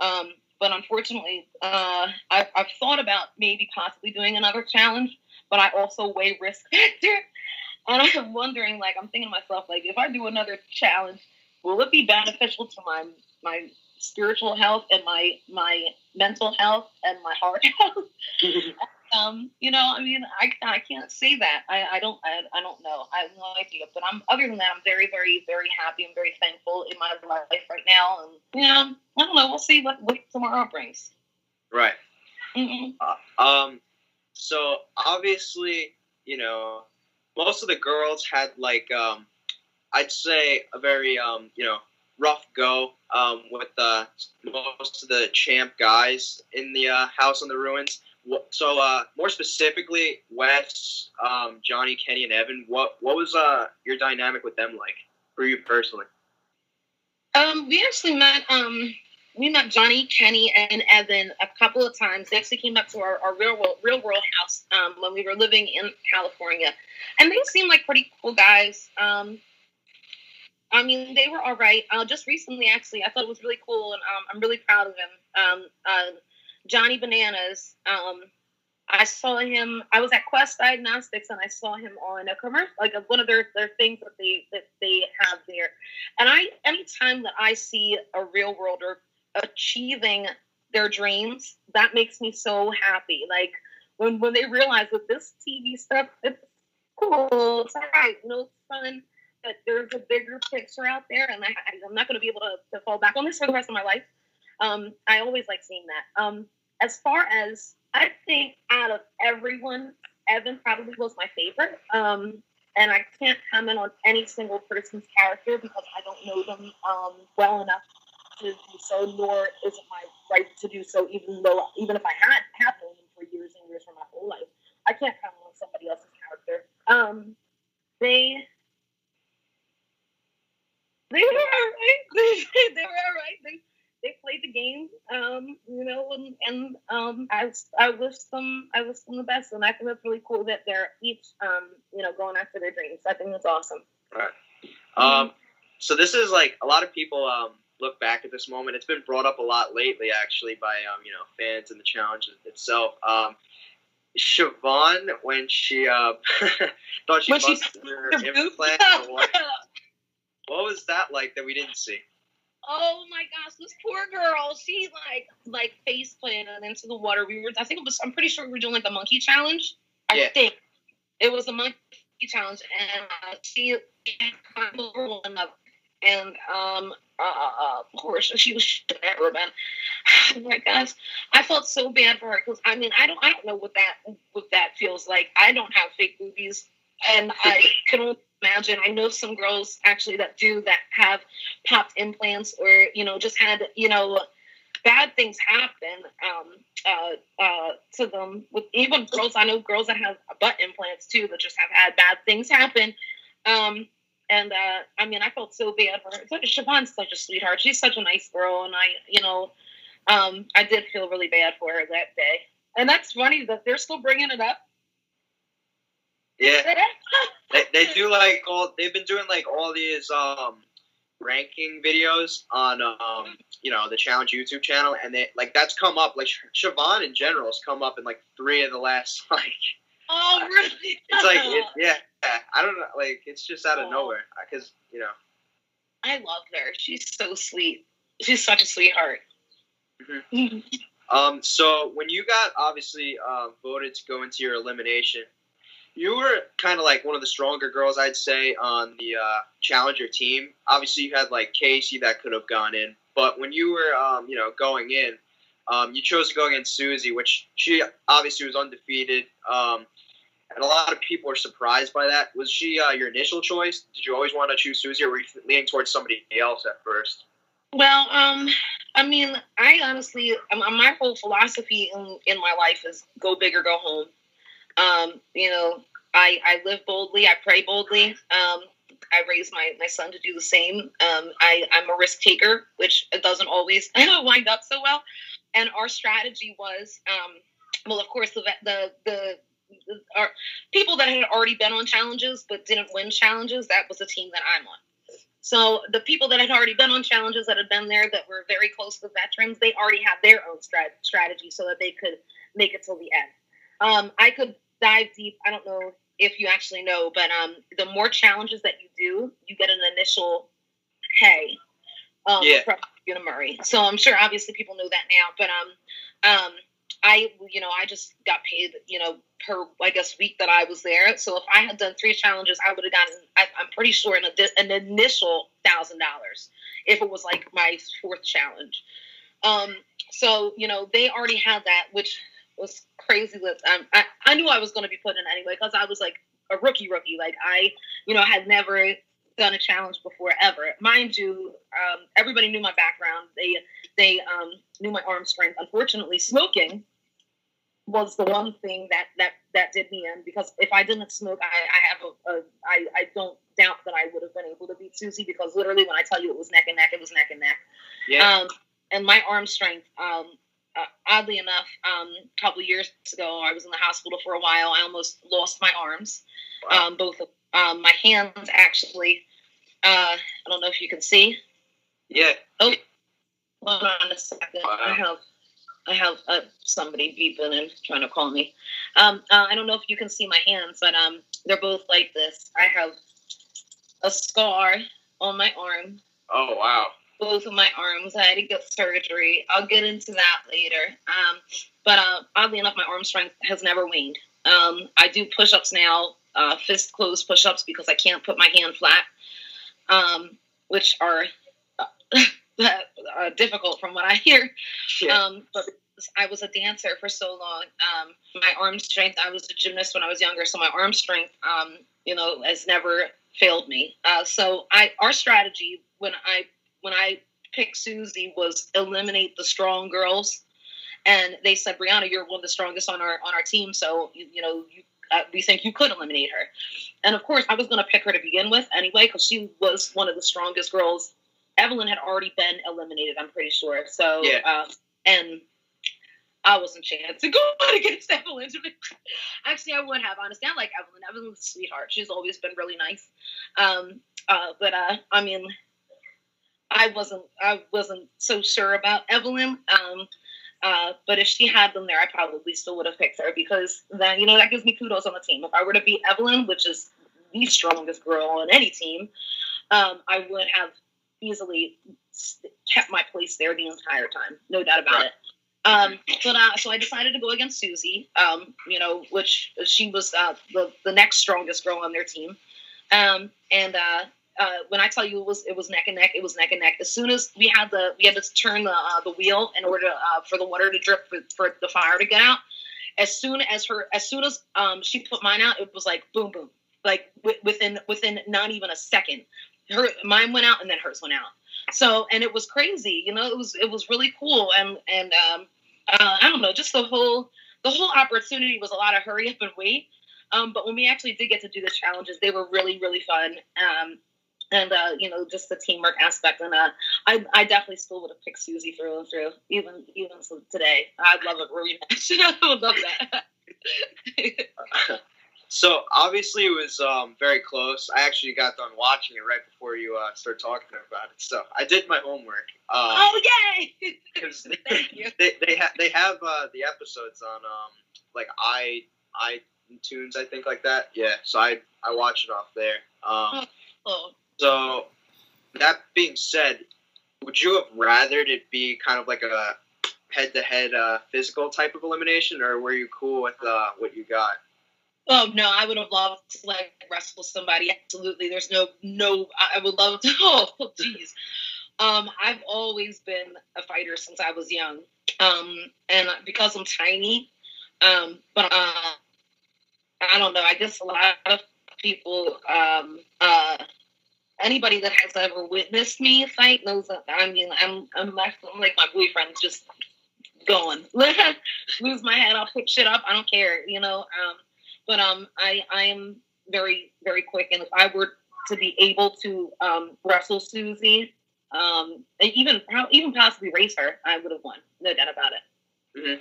Um, but unfortunately, uh, I've, I've thought about maybe possibly doing another challenge, but I also weigh risk factor, and I'm wondering like I'm thinking to myself like if I do another challenge, will it be beneficial to my my spiritual health and my my mental health and my heart health. um, you know, I mean, I, I can't say that. I, I don't I, I don't know. I have no idea. But I'm other than that, I'm very very very happy. I'm very thankful in my life right now. And yeah, I don't know. We'll see what what tomorrow brings. Right. Mm-hmm. Uh, um. So obviously, you know, most of the girls had like um, I'd say a very um, you know, rough go um, with uh, most of the champ guys in the uh, House on the Ruins. So, uh, more specifically, Wes, um, Johnny, Kenny, and Evan. What what was uh, your dynamic with them like for you personally? Um, we actually met. Um, we met Johnny, Kenny, and Evan a couple of times. They actually came up to our, our real world real world house um, when we were living in California, and they seemed like pretty cool guys. Um, I mean, they were all right. Uh, just recently, actually, I thought it was really cool, and um, I'm really proud of. Um, uh, Johnny Bananas. Um, I saw him. I was at Quest Diagnostics, and I saw him on a commercial, like a, one of their, their things that they that they have there. And I, anytime that I see a real worlder achieving their dreams, that makes me so happy. Like when when they realize that this TV stuff, it's cool, it's all right, you know, it's fun But there's a bigger picture out there, and I, am not going to be able to, to, fall back on this for the rest of my life. Um, I always like seeing that. Um, as far as I think, out of everyone, Evan probably was my favorite. Um, and I can't comment on any single person's character because I don't know them um, well enough to do so. Nor is it my right to do so, even though even if I had had known them for years and years for my whole life, I can't comment on somebody else's character. Um, they they were all right. they were all right. They they played the game, um, you know, and, and I I wish them I wish them the best, and I think it's really cool that they're each um, you know going after their dreams. I think that's awesome. All right. Um, so this is like a lot of people um look back at this moment. It's been brought up a lot lately, actually, by um you know fans and the challenge itself. Um, Siobhan when she uh thought she when busted she her implant. What was that like that we didn't see? Oh my gosh, this poor girl. She like like face planted into the water. We were I think it was I'm pretty sure we were doing like the monkey challenge. I yeah. think it was a monkey challenge and uh, she climbed over one of and um uh, of course she was ever been. Oh my gosh, I felt so bad for her because I mean I don't I don't know what that what that feels like. I don't have fake boobies, and I can only imagine. I know some girls actually that do that have popped implants or, you know, just had, you know, bad things happen um, uh, uh, to them. With even girls, I know girls that have butt implants too that just have had bad things happen. Um, and uh, I mean, I felt so bad for her. Siobhan's such a sweetheart. She's such a nice girl, and I, you know, um, I did feel really bad for her that day. And that's funny that they're still bringing it up yeah, they, they do like all. They've been doing like all these um ranking videos on um you know the challenge YouTube channel, and they like that's come up like Siobhan in general has come up in like three of the last like. Oh really? It's like it, yeah, I don't know. Like it's just out of oh. nowhere because you know. I love her. She's so sweet. She's such a sweetheart. Mm-hmm. um. So when you got obviously uh, voted to go into your elimination, you were kind of like one of the stronger girls, I'd say, on the uh, challenger team. Obviously, you had like Casey that could have gone in, but when you were, um, you know, going in, um, you chose to go against Susie, which she obviously was undefeated. Um, and a lot of people are surprised by that. Was she uh, your initial choice? Did you always want to choose Susie, or were you leaning towards somebody else at first? Well, um, I mean, I honestly, my whole philosophy in, in my life is go big or go home. Um, you know, I, I live boldly, I pray boldly. Um, I raise my, my son to do the same. Um, I, I'm a risk taker, which doesn't always wind up so well. And our strategy was, um, well, of course, the, the, the, our people that had already been on challenges but didn't win challenges, that was the team that I'm on. So the people that had already been on challenges that had been there that were very close to veterans, they already had their own strat- strategy so that they could make it till the end. Um, I could dive deep. I don't know if you actually know, but um, the more challenges that you do, you get an initial pay um, yeah. from Murray. So I'm sure obviously people know that now, but um, um, I, you know, I just got paid, you know, per, I guess, week that I was there. So if I had done three challenges, I would have gotten, I, am pretty sure, an, an initial thousand dollars if it was like my fourth challenge. Um, so, you know, they already had that, which was crazy. With, um, I, I knew I was going to be put in anyway because I was like a rookie, rookie. Like I, you know, had never done a challenge before ever. Mind you, um, everybody knew my background. They they um, knew my arm strength. Unfortunately, smoking was the one thing that that that did me in because if I didn't smoke, I, I have a, a I, I don't doubt that I would have been able to beat Susie because literally when I tell you it was neck and neck, it was neck and neck. Yeah. Um, and my arm strength, um, uh, oddly enough, um, a couple years ago, I was in the hospital for a while. I almost lost my arms, wow. um, both um, my hands actually. Uh, I don't know if you can see. Yeah. Oh, hold on a second. Wow. I have I have uh, somebody beeping and trying to call me. Um, uh, I don't know if you can see my hands, but um, they're both like this. I have a scar on my arm. Oh wow! Both of my arms. I had to get surgery. I'll get into that later. Um, but uh, oddly enough, my arm strength has never waned. Um, I do push-ups now, uh, fist closed push-ups because I can't put my hand flat, um, which are uh, difficult from what I hear. Yeah. Um, but I was a dancer for so long. Um, my arm strength, I was a gymnast when I was younger, so my arm strength, um, you know, has never failed me. Uh, so I, our strategy when I when I picked Susie was eliminate the strong girls, and they said, Brianna, you're one of the strongest on our on our team, so you, you know you. Uh, we think you could eliminate her, and of course, I was going to pick her to begin with anyway because she was one of the strongest girls Evelyn had already been eliminated, I'm pretty sure. So, yeah. Uh, and I wasn't chance to go against Evelyn. Actually, I would have. Honestly, I like Evelyn. Evelyn's a sweetheart. She's always been really nice. Um, uh, but uh, I mean, I wasn't. I wasn't so sure about Evelyn. Um, uh, but if she had been there, I probably still would have picked her because then you know that gives me kudos on the team. If I were to beat Evelyn, which is the strongest girl on any team, um, I would have easily kept my place there the entire time, no doubt about right. it. Um, but uh, so I decided to go against Susie, um, you know, which she was uh, the the next strongest girl on their team. Um, and uh, uh, when I tell you it was it was neck and neck, it was neck and neck. As soon as we had the we had to turn the uh, the wheel in order to, uh, for the water to drip for, for, the fire to get out. As soon as her as soon as um, she put mine out, it was like boom boom, like w- within within not even a second her mine went out and then hers went out. So and it was crazy, you know, it was it was really cool and and um uh, I don't know, just the whole the whole opportunity was a lot of hurry up and wait. Um, but when we actually did get to do the challenges, they were really really fun. Um, and uh, you know, just the teamwork aspect, and uh, I, I definitely still would have picked Susie through and through, even even today. I'd love a rematch. I would love that. So obviously it was um, very close. I actually got done watching it right before you uh, started talking about it. So I did my homework. Um, oh yay! Thank you. They they, ha- they have uh, the episodes on um, like i iTunes I think like that. Yeah. So I I watched it off there. Um, oh. So that being said, would you have rathered it be kind of like a head-to-head uh, physical type of elimination, or were you cool with uh, what you got? Oh no, I would have loved to like wrestle somebody. Absolutely, there's no no. I would love to. Oh, jeez. Um, I've always been a fighter since I was young, um, and because I'm tiny, um, but uh, I don't know. I guess a lot of people, um, uh, anybody that has ever witnessed me fight knows that. I mean, I'm I'm like, I'm like my boyfriend, just going lose my head. I'll pick shit up. I don't care, you know. Um, but um, I I am very very quick, and if I were to be able to um, wrestle Susie, um, even even possibly race her, I would have won. No doubt about it. Mm-hmm.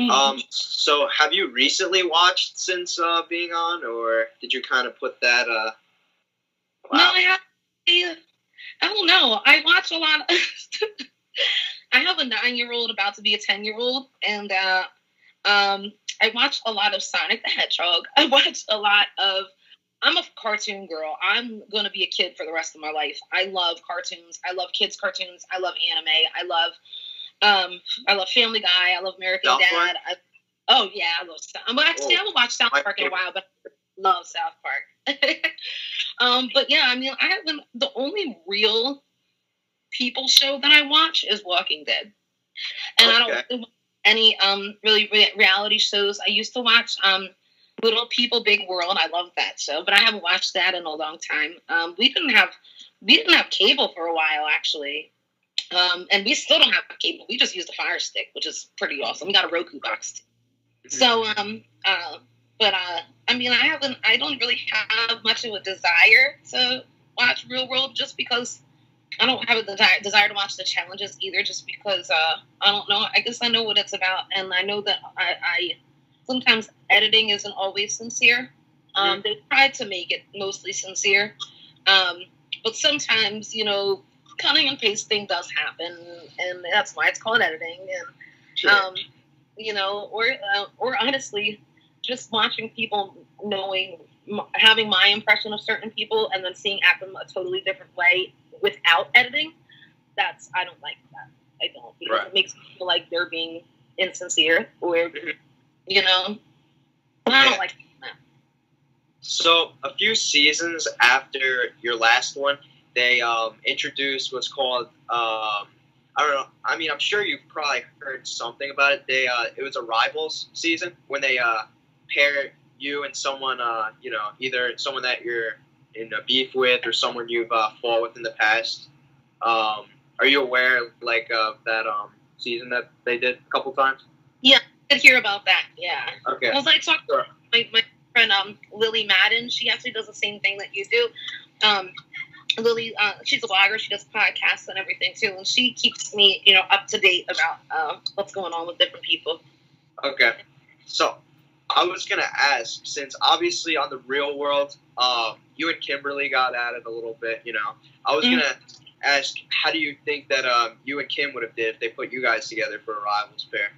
Mm-hmm. Um, so have you recently watched since uh, being on, or did you kind of put that? Uh, wow. No, I have. I don't know. I watch a lot. Of I have a nine-year-old about to be a ten-year-old, and uh, um, I watch a lot of Sonic the Hedgehog. I watch a lot of I'm a cartoon girl. I'm going to be a kid for the rest of my life. I love cartoons. I love kids cartoons. I love anime. I love um I love Family Guy. I love American South Dad. I, oh yeah, I love South. Well, actually, I haven't watched South Park in a while, but I love South Park. um, but yeah, I mean, I haven't. The only real people show that I watch is Walking Dead, and okay. I don't any um really reality shows. I used to watch um Little People, Big World. I love that show, but I haven't watched that in a long time. Um, we didn't have we didn't have cable for a while actually, um, and we still don't have cable. We just use the Fire Stick, which is pretty awesome. We got a Roku box. Mm-hmm. So, um, uh, but uh, I mean, I haven't. I don't really have much of a desire to watch Real World just because I don't have a desire, desire to watch the challenges either, just because uh, I don't know. I guess I know what it's about, and I know that I, I sometimes editing isn't always sincere. Um, they try to make it mostly sincere, um, but sometimes you know cutting and pasting does happen, and that's why it's called editing. And sure. um, you know, or uh, or honestly, just watching people knowing having my impression of certain people and then seeing at them a totally different way without editing. That's I don't like that. I don't because right. it makes me feel like they're being insincere or mm-hmm you know? I don't like that. So a few seasons after your last one, they um, introduced what's called um, I don't know. I mean, I'm sure you've probably heard something about it. They uh, it was a rivals season when they uh, pair you and someone uh, you know either someone that you're in a beef with or someone you've uh, fought with in the past. Um, are you aware like of that um, season that they did a couple times? Yeah, I did hear about that. Yeah. Okay. Because I talked sure. to my, my friend um, Lily Madden. She actually does the same thing that you do. Um, Lily, uh, she's a blogger. She does podcasts and everything too, and she keeps me, you know, up to date about uh, what's going on with different people. Okay. So I was gonna ask, since obviously on the real world, um, you and Kimberly got at it a little bit. You know, I was mm-hmm. gonna ask, how do you think that um, you and Kim would have did if they put you guys together for a rivals pair?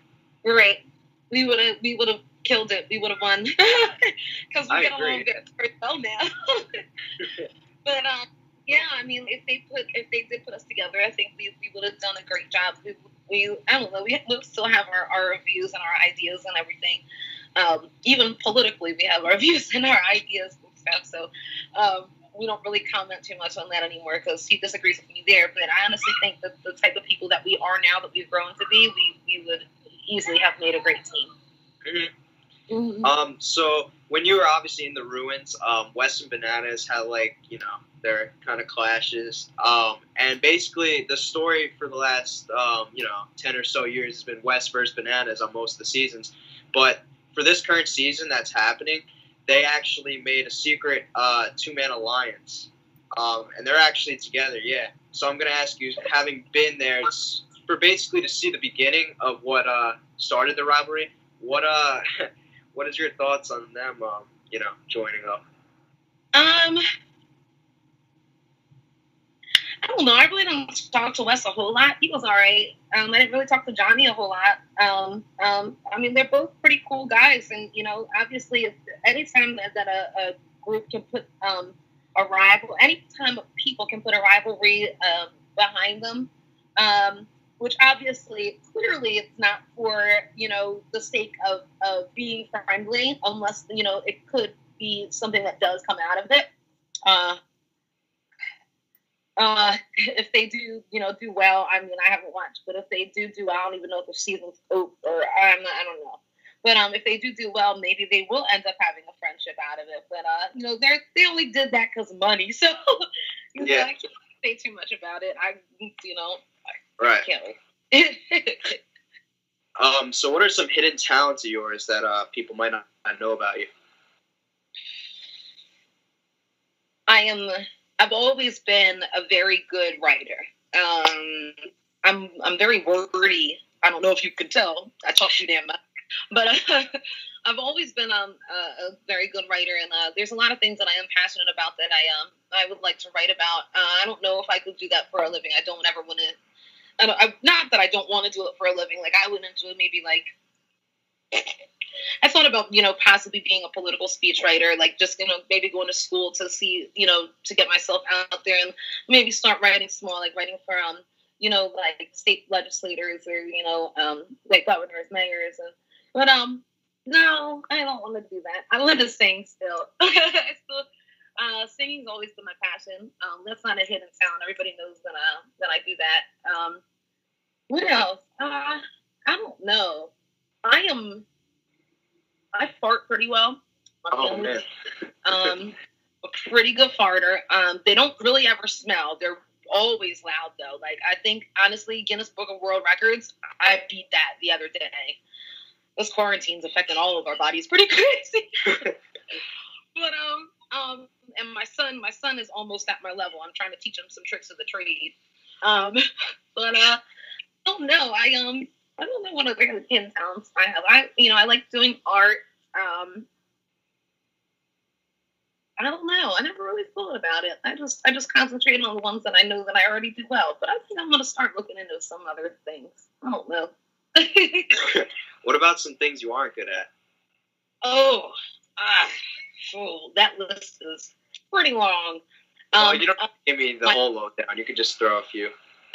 Right we would have we would have killed it. We would have won because we get along very well now. but um, yeah, I mean, if they put if they did put us together, I think we, we would have done a great job. We, we I don't know. We, we still have our, our views and our ideas and everything. Um, even politically, we have our views and our ideas and stuff. So um, we don't really comment too much on that anymore because he disagrees with me there. But I honestly think that the type of people that we are now, that we've grown to be, we, we would easily have made a great team. Mm-hmm. Mm-hmm. Um, so when you were obviously in the ruins, um, Wes and Bananas had like you know their kind of clashes, um, and basically the story for the last um, you know ten or so years has been Wes versus Bananas on most of the seasons, but for this current season that's happening, they actually made a secret uh, two man alliance, um, and they're actually together. Yeah. So I'm gonna ask you, having been there, for basically to see the beginning of what uh, started the rivalry. What uh, what is your thoughts on them? Um, you know, joining up. Um, I don't know. I really didn't talk to Wes a whole lot. He was all right. Um, I didn't really talk to Johnny a whole lot. Um, um, I mean, they're both pretty cool guys, and you know, obviously, anytime that, that a, a group can put um, a rival, anytime people can put a rivalry um, behind them, um, which obviously clearly it's not for you know the sake of of being friendly unless you know it could be something that does come out of it uh uh, if they do, you know, do well, I mean, I haven't watched, but if they do do, I don't even know if the season's over. Or I'm not, I don't know. But um, if they do do well, maybe they will end up having a friendship out of it. But uh, you know, they they only did that because money. So you know, Yeah. I can't say too much about it. I, you know, Right. I can't. wait. Um. So, what are some hidden talents of yours that uh people might not know about you? I am. I've always been a very good writer. Um, I'm. I'm very wordy. I don't know if you can tell. I talk too damn much, but uh, I've always been um, a, a very good writer, and uh, there's a lot of things that I am passionate about that I um I would like to write about. Uh, I don't know if I could do that for a living. I don't ever want to. I don't, I, not that I don't want to do it for a living. Like I wouldn't do it maybe like I thought about, you know, possibly being a political speechwriter, like just, you know, maybe going to school to see, you know, to get myself out there and maybe start writing small, like writing for, um, you know, like state legislators or, you know, um, like governors, mayors. And, but, um, no, I don't want to do that. I want to sing still. Still, uh, singing's always been my passion. Um, that's not a hidden talent. Everybody knows that, uh, that I do that. Um, what else? Uh, I don't know. I am. I fart pretty well. Oh man. um, a pretty good farter. Um, they don't really ever smell. They're always loud though. Like I think honestly, Guinness Book of World Records, I beat that the other day. This quarantine's affecting all of our bodies pretty crazy. but um, um, and my son, my son is almost at my level. I'm trying to teach him some tricks of the trade. Um, but uh, I don't know. I um, I don't know what other hidden talents I have. I you know I like doing art. Um, I don't know. I never really thought about it. I just I just concentrate on the ones that I know that I already do well. But I think I'm gonna start looking into some other things. I don't know. what about some things you aren't good at? oh, ah, oh, that list is pretty long. Oh, Um, you don't have to give me the whole lowdown. You could just throw a few.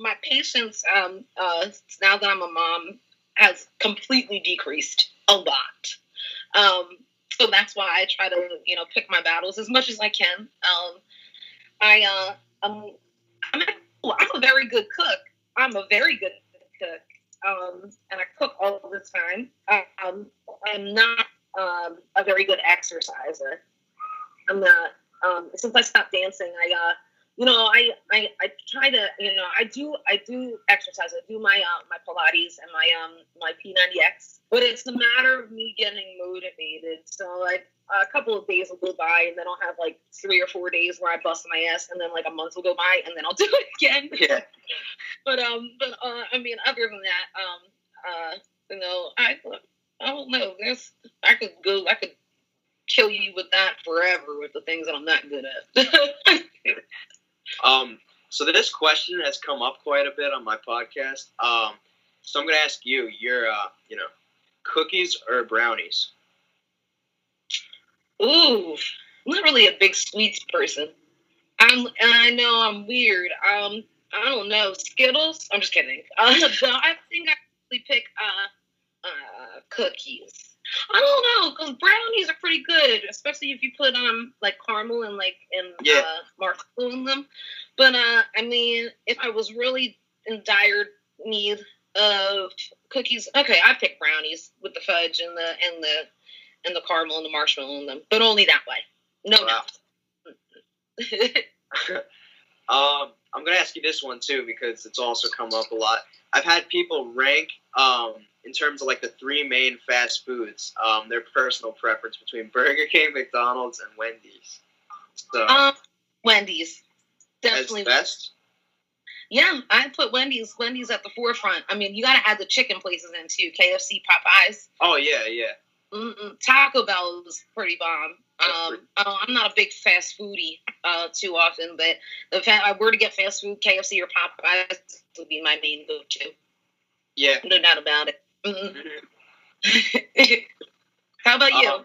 my patience um, uh, now that I'm a mom has completely decreased a lot. Um, so that's why I try to you know pick my battles as much as I can. Um, I uh, I'm, I'm oh, I'm a very good cook. I'm a very good cook, um, and I cook all the time. Um, I'm not um, a very good exerciser. I'm not. Um, since I stopped dancing, I uh, you know, I, I I try to, you know, I do I do exercise. I do my uh, my Pilates and my um my P90X, but it's a matter of me getting motivated. So like a couple of days will go by, and then I'll have like three or four days where I bust my ass, and then like a month will go by, and then I'll do it again. Yeah. But um, but uh, I mean, other than that, um, uh, you know, I I don't know. There's I could go, I could kill you with that forever with the things that I'm not good at. Um. So this question has come up quite a bit on my podcast. Um. So I'm gonna ask you. You're uh. You know, cookies or brownies? Ooh, I'm not really a big sweets person. I'm, and I know I'm weird. Um, I don't know Skittles. I'm just kidding. Uh, I think I pick uh, uh, cookies. I don't know because brownies are pretty good, especially if you put um like caramel and like and Yeah. uh, marshmallow in them. But uh, I mean, if I was really in dire need of cookies, okay, I pick brownies with the fudge and the and the and the caramel and the marshmallow in them, but only that way. No, Wow. no. Um, I'm gonna ask you this one too because it's also come up a lot. I've had people rank um in terms of like the three main fast foods, um, their personal preference between Burger King, McDonald's, and Wendy's. So um, Wendy's, as definitely. best. Yeah, I put Wendy's. Wendy's at the forefront. I mean, you got to add the chicken places in too. KFC, Popeyes, Oh yeah, yeah. Mm-mm. Taco Bell was pretty bomb. Um, uh, I'm not a big fast foodie uh, too often, but if I were to get fast food, KFC or Popeyes would be my main go-to. Yeah. No doubt about it. Mm-mm. Mhm. How about you? Um,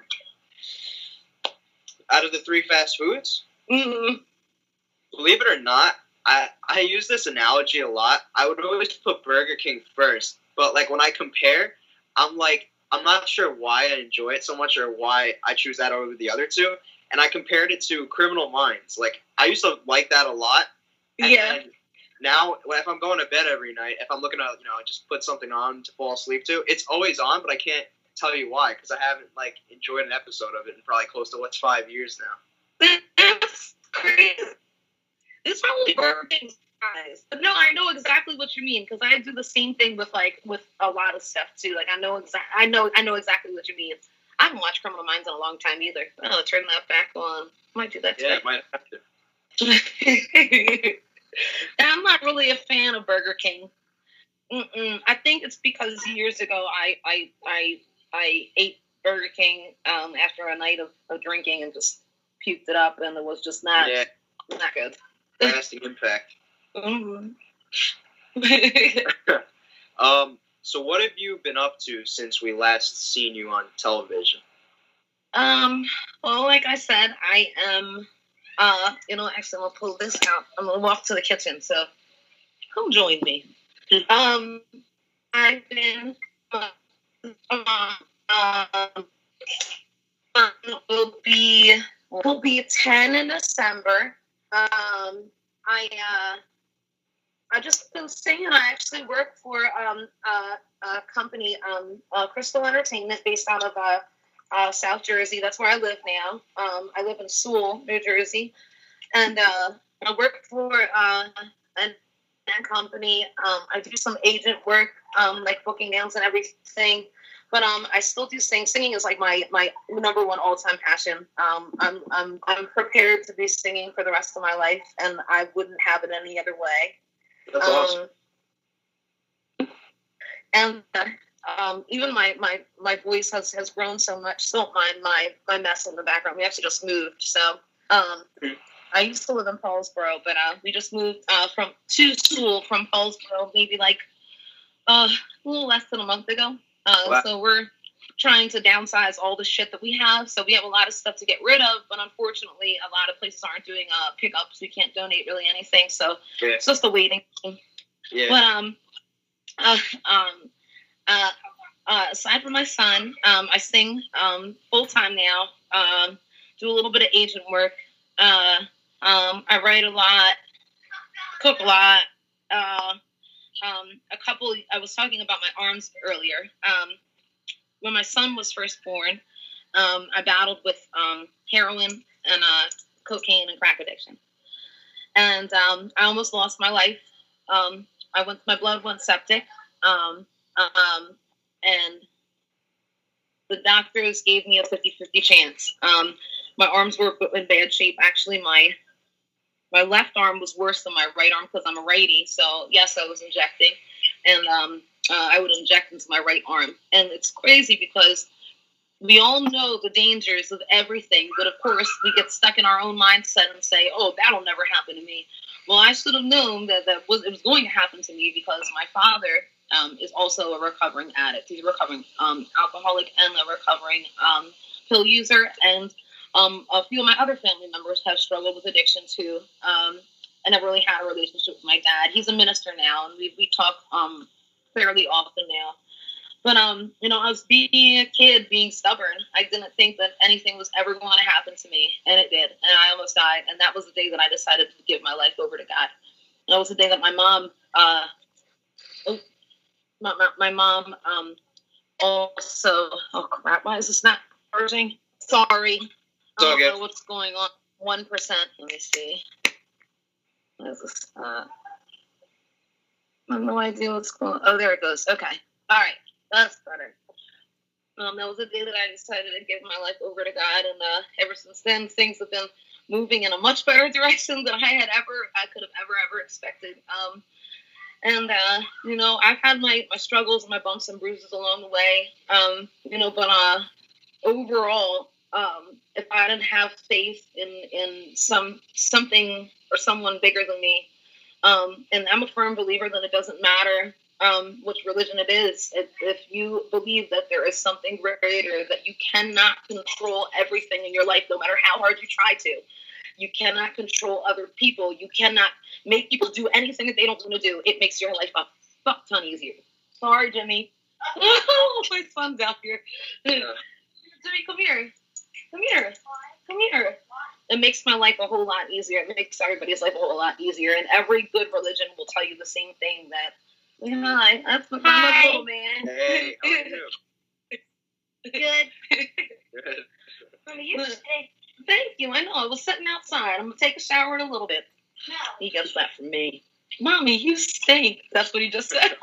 out of the three fast foods, Mm-mm. believe it or not, I I use this analogy a lot. I would always put Burger King first, but like when I compare, I'm like I'm not sure why I enjoy it so much or why I choose that over the other two. and I compared it to Criminal Minds. Like I used to like that a lot. and Yeah. Now, if I'm going to bed every night, if I'm looking at, you know, just put something on to fall asleep to, it's always on, but I can't tell you why because I haven't like enjoyed an episode of it in probably close to what's five years now. That's crazy. It's probably King's eyes. But no, I know exactly what you mean because I do the same thing with like with a lot of stuff too. Like I know exact, I know, I know exactly what you mean. I haven't watched Criminal Minds in a long time either. I'll turn that back on. Might do that Yeah, today. might have to. I'm not really a fan of Burger King. Mm-mm. I think it's because years ago I I I I ate Burger King um, after a night of, of drinking and just puked it up, and it was just not Yeah, not good. lasting impact. Um, so what have you been up to since we last seen you on television? um. Well, like I said, I am. Uh, you know, actually, I'm gonna pull this out. I'm gonna walk to the kitchen. So, come join me. Um, I've been. Uh, um, um, will be will be ten in December. Um, I uh, I just been singing. I actually work for um uh, a company um uh, Crystal Entertainment based out of uh, uh South Jersey. That's where I live now. Um, I live in Sewell, New Jersey, and uh, I work for uh an an company. Um, I do some agent work, um, like booking nails and everything. But um, I still do sing. Singing is like my my number one all time passion. I'm I'm I'm prepared to be singing for the rest of my life, and I wouldn't have it any other way. That's awesome. Um, and uh, um, even my, my, my voice has, has grown so much. So don't mind my, my mess in the background. We actually just moved. So um. I used to live in Paulsboro, but uh, we just moved uh, from to school from Paulsboro maybe like uh, a little less than a month ago. Uh, Wow. So we're trying to downsize all the shit that we have. So we have a lot of stuff to get rid of, but unfortunately, a lot of places aren't doing uh, pickups. We can't donate really anything. So Yeah, it's just a waiting yeah. But um, uh, um, uh, uh, aside from my son, um, I sing um full time now. Um, do a little bit of agent work. Uh, um, I write a lot, cook a lot. Uh, um, a couple. I was talking about my arms earlier. Um, when my son was first born, um, I battled with um, heroin and uh, cocaine and crack addiction, and um, I almost lost my life. Um, I went, my blood went septic, um, um, and the doctors gave me a 50-50 chance. Um, my arms were in bad shape. Actually, my my left arm was worse than my right arm because I'm a righty. So yes, I was injecting, and uh, I would inject into my right arm. And it's crazy because we all know the dangers of everything, but of course we get stuck in our own mindset and say, "Oh, that'll never happen to me." Well, I should have known that that was it was going to happen to me because my father um, is also a recovering addict. He's a recovering um, alcoholic and a recovering um, pill user, and um, a few of my other family members have struggled with addiction too. Um, and I never really had a relationship with my dad. He's a minister now, and we we talk um, fairly often now. But um, you know, I was being a kid, being stubborn. I didn't think that anything was ever going to happen to me, and it did. And I almost died. And that was the day that I decided to give my life over to God. And that was the day that my mom, uh, oh, my, my, my mom, um, also. Oh crap! Why is this not charging? Sorry, I don't know what's going on. One percent. Let me see. What is this? Uh, I have no idea what's going. Oh, there it goes. Okay. All right. That's better. Um, that was the day that I decided to give my life over to God, and uh, ever since then, things have been moving in a much better direction than I had ever, I could have ever, ever expected. Um, and uh, you know, I've had my my struggles and my bumps and bruises along the way. Um, you know, but uh, overall, um, if I didn't have faith in in some something or someone bigger than me, um, and I'm a firm believer that it doesn't matter um, which religion it is. If, if you believe that there is something greater, that you cannot control everything in your life, no matter how hard you try to. You cannot control other people. You cannot make people do anything that they don't want to do. It makes your life a fuck ton easier. Sorry, Jimmy. Oh, my son's out here. Jimmy, come here. Come here. come here. It makes my life a whole lot easier. It makes everybody's life a whole lot easier. And every good religion will tell you the same thing that, hi, that's my Hi. little man. Hey, how are you? Good. Good. Mommy, you Look. stink. Thank you. I know. I was sitting outside. I'm gonna take a shower in a little bit. No. He gets that from me. Mommy, you stink. That's what he just said.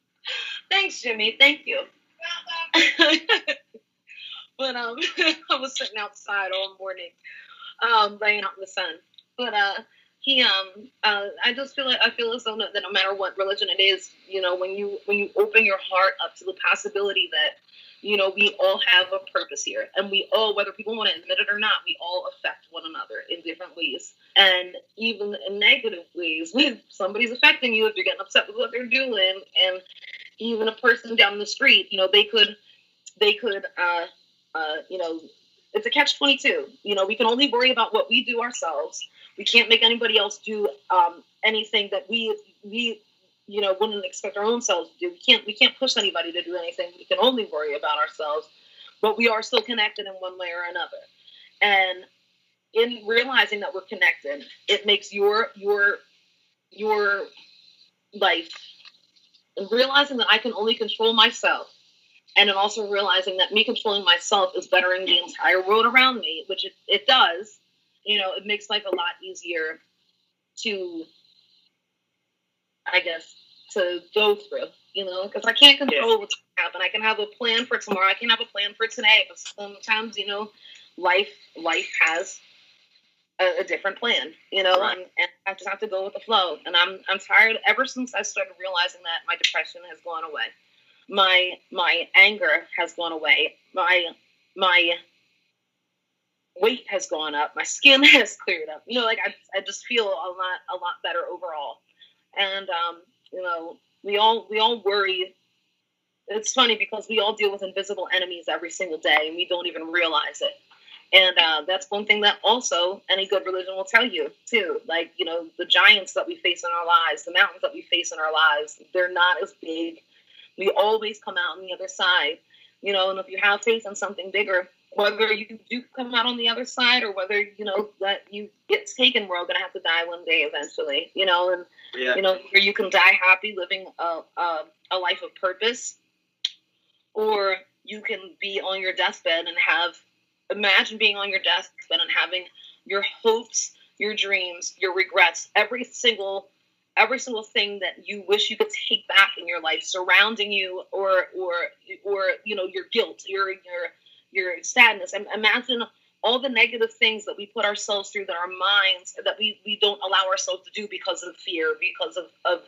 Thanks, Jimmy. Thank you. but um, I was sitting outside all morning, um, laying out in the sun. But uh, he um, uh, I just feel like I feel as though that no matter what religion it is, you know, when you when you open your heart up to the possibility that you know we all have a purpose here, and we all, whether people want to admit it or not, we all affect one another in different ways, and even in negative ways. When somebody's affecting you, if you're getting upset with what they're doing, and even a person down the street, you know, they could they could uh, uh, you know, it's a catch 22. You know, we can only worry about what we do ourselves. We can't make anybody else do um, anything that we we you know wouldn't expect our own selves to do. We can't we can't push anybody to do anything. We can only worry about ourselves. But we are still connected in one way or another. And in realizing that we're connected, it makes your your your life and realizing that I can only control myself and then also realizing that me controlling myself is bettering the entire world around me, which it, it does, you know, it makes life a lot easier to, I guess, to go through, you know, because I can't control what's going to happen. I can have a plan for tomorrow, I can have a plan for today, but sometimes, you know, life life has a, a different plan, you know, Right. and, and I just have to go with the flow. And I'm I'm tired. Ever since I started realizing that my depression has gone away, my my anger has gone away, my my weight has gone up, my skin has cleared up. You know, like I I just feel a lot a lot better overall. And um, you know, we all we all worry. It's funny because we all deal with invisible enemies every single day, and we don't even realize it. And uh, that's one thing that also any good religion will tell you too. Like you know, the giants that we face in our lives, the mountains that we face in our lives, they're not as big. We always come out on the other side. You know, and if you have faith in something bigger, whether you do come out on the other side or whether you know that you get taken, we're all gonna have to die one day eventually. You know, and Yeah. you know, or you can die happy living a, a, a life of purpose, or you can be on your deathbed and have imagine being on your deathbed and having your hopes, your dreams, your regrets, every single every single thing that you wish you could take back in your life surrounding you or or or you know your guilt your your your sadness. And imagine all the negative things that we put ourselves through that our minds that we we don't allow ourselves to do because of fear because of of,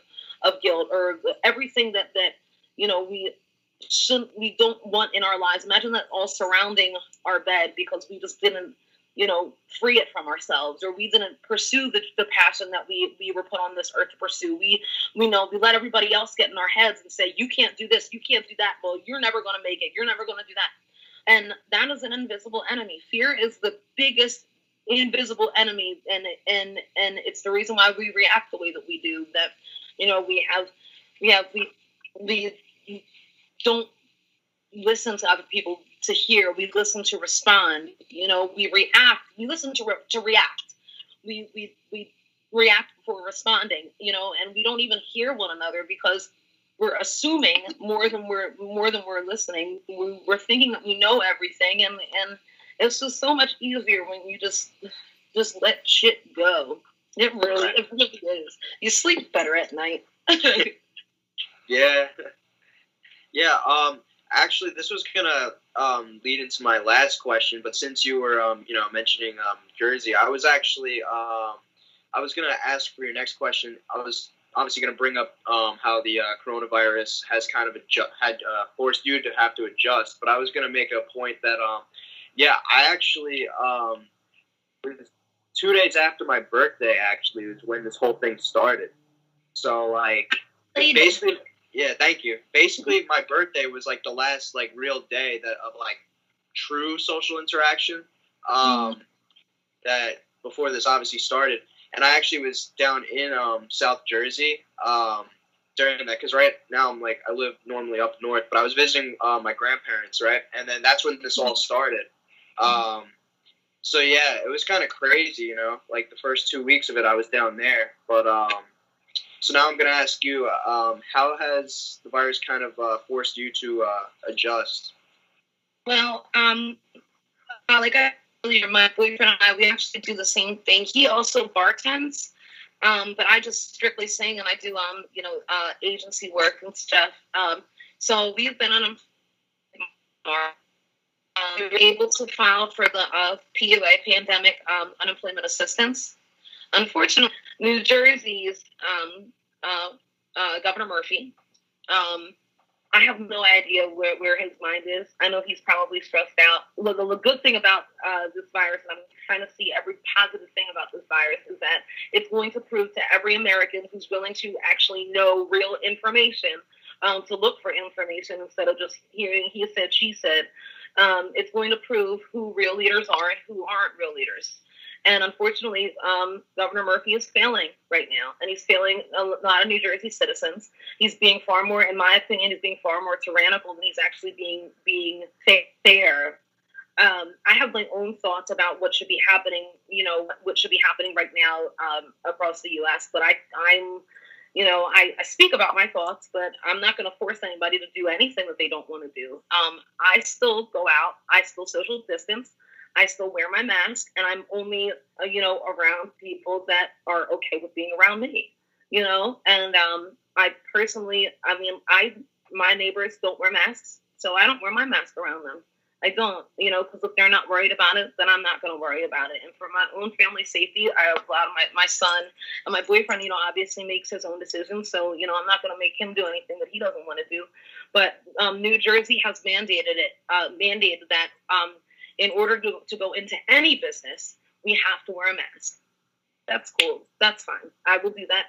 of guilt or everything that that you know we shouldn't we don't want in our lives. Imagine that all surrounding our bed because we just didn't you know free it from ourselves or we didn't pursue the, the passion that we we were put on this earth to pursue. We we know we let everybody else get in our heads and say you can't do this you can't do that. Well you're never going to make it you're never going to do that. And that is an invisible enemy. Fear is the biggest invisible enemy and and and it's the reason why we react the way that we do that you know we have we have we we don't listen to other people to hear we listen to respond you know we react we listen to re- to react we we we react before responding you know and we don't even hear one another because we're assuming more than we're more than we're listening we, we're thinking that we know everything and and it's just so much easier when you just just let shit go it really it really is you sleep better at night Yeah. Yeah. Um. Actually, this was gonna um lead into my last question, but since you were um you know mentioning um Jersey, I was actually um I was gonna ask for your next question. I was obviously gonna bring up um how the uh, coronavirus has kind of adju- had uh, forced you to have to adjust, but I was gonna make a point that um yeah I actually um two days after my birthday actually was when this whole thing started. So like basically yeah thank you. Basically my birthday was like the last like real day that of like true social interaction um that before this obviously started. And i actually was down in um south jersey um during that because right now i'm like i live normally up north but i was visiting uh, my grandparents right? And then that's when this all started. Um so yeah, it was kind of crazy, you know. Like the first two weeks of it, I was down there, but um, so now I'm gonna ask you, um, how has the virus kind of uh, forced you to uh, adjust? Well, um, uh, like I earlier, my boyfriend and I, we actually do the same thing. He also bartends, um, but I just strictly sing and I do, um, you know, uh, agency work and stuff. Um, so we've been on um, we were able to file for the uh, PUA pandemic um, unemployment assistance. Unfortunately, New Jersey's um, uh, uh, Governor Murphy. Um, I have no idea where, where his mind is. I know he's probably stressed out. Look, the good thing about uh, this virus, and I'm trying to see every positive thing about this virus, is that it's going to prove to every American who's willing to actually know real information um, to look for information instead of just hearing he said, she said. Um, it's going to prove who real leaders are and who aren't real leaders. And unfortunately, um, Governor Murphy is failing right now, and he's failing a lot of New Jersey citizens. He's being far more, in my opinion, he's being far more tyrannical than he's actually being being fair. Um, I have my own thoughts about what should be happening. You know, what should be happening right now um, across the U.S. But I, I'm, you know, I, I speak about my thoughts, but I'm not going to force anybody to do anything that they don't want to do. Um, I still go out. I still social distance. I still wear my mask, and I'm only, uh, you know, around people that are okay with being around me, you know. And um, I personally, I mean, I my neighbors don't wear masks, so I don't wear my mask around them. I don't, you know, because if they're not worried about it, then I'm not going to worry about it. And for my own family safety, I allow my, my son and my boyfriend, you know, obviously makes his own decisions. So, you know, I'm not going to make him do anything that he doesn't want to do. But um, New Jersey has mandated it, uh, mandated that um, in order to, to go into any business, we have to wear a mask. That's cool. That's fine. I will do that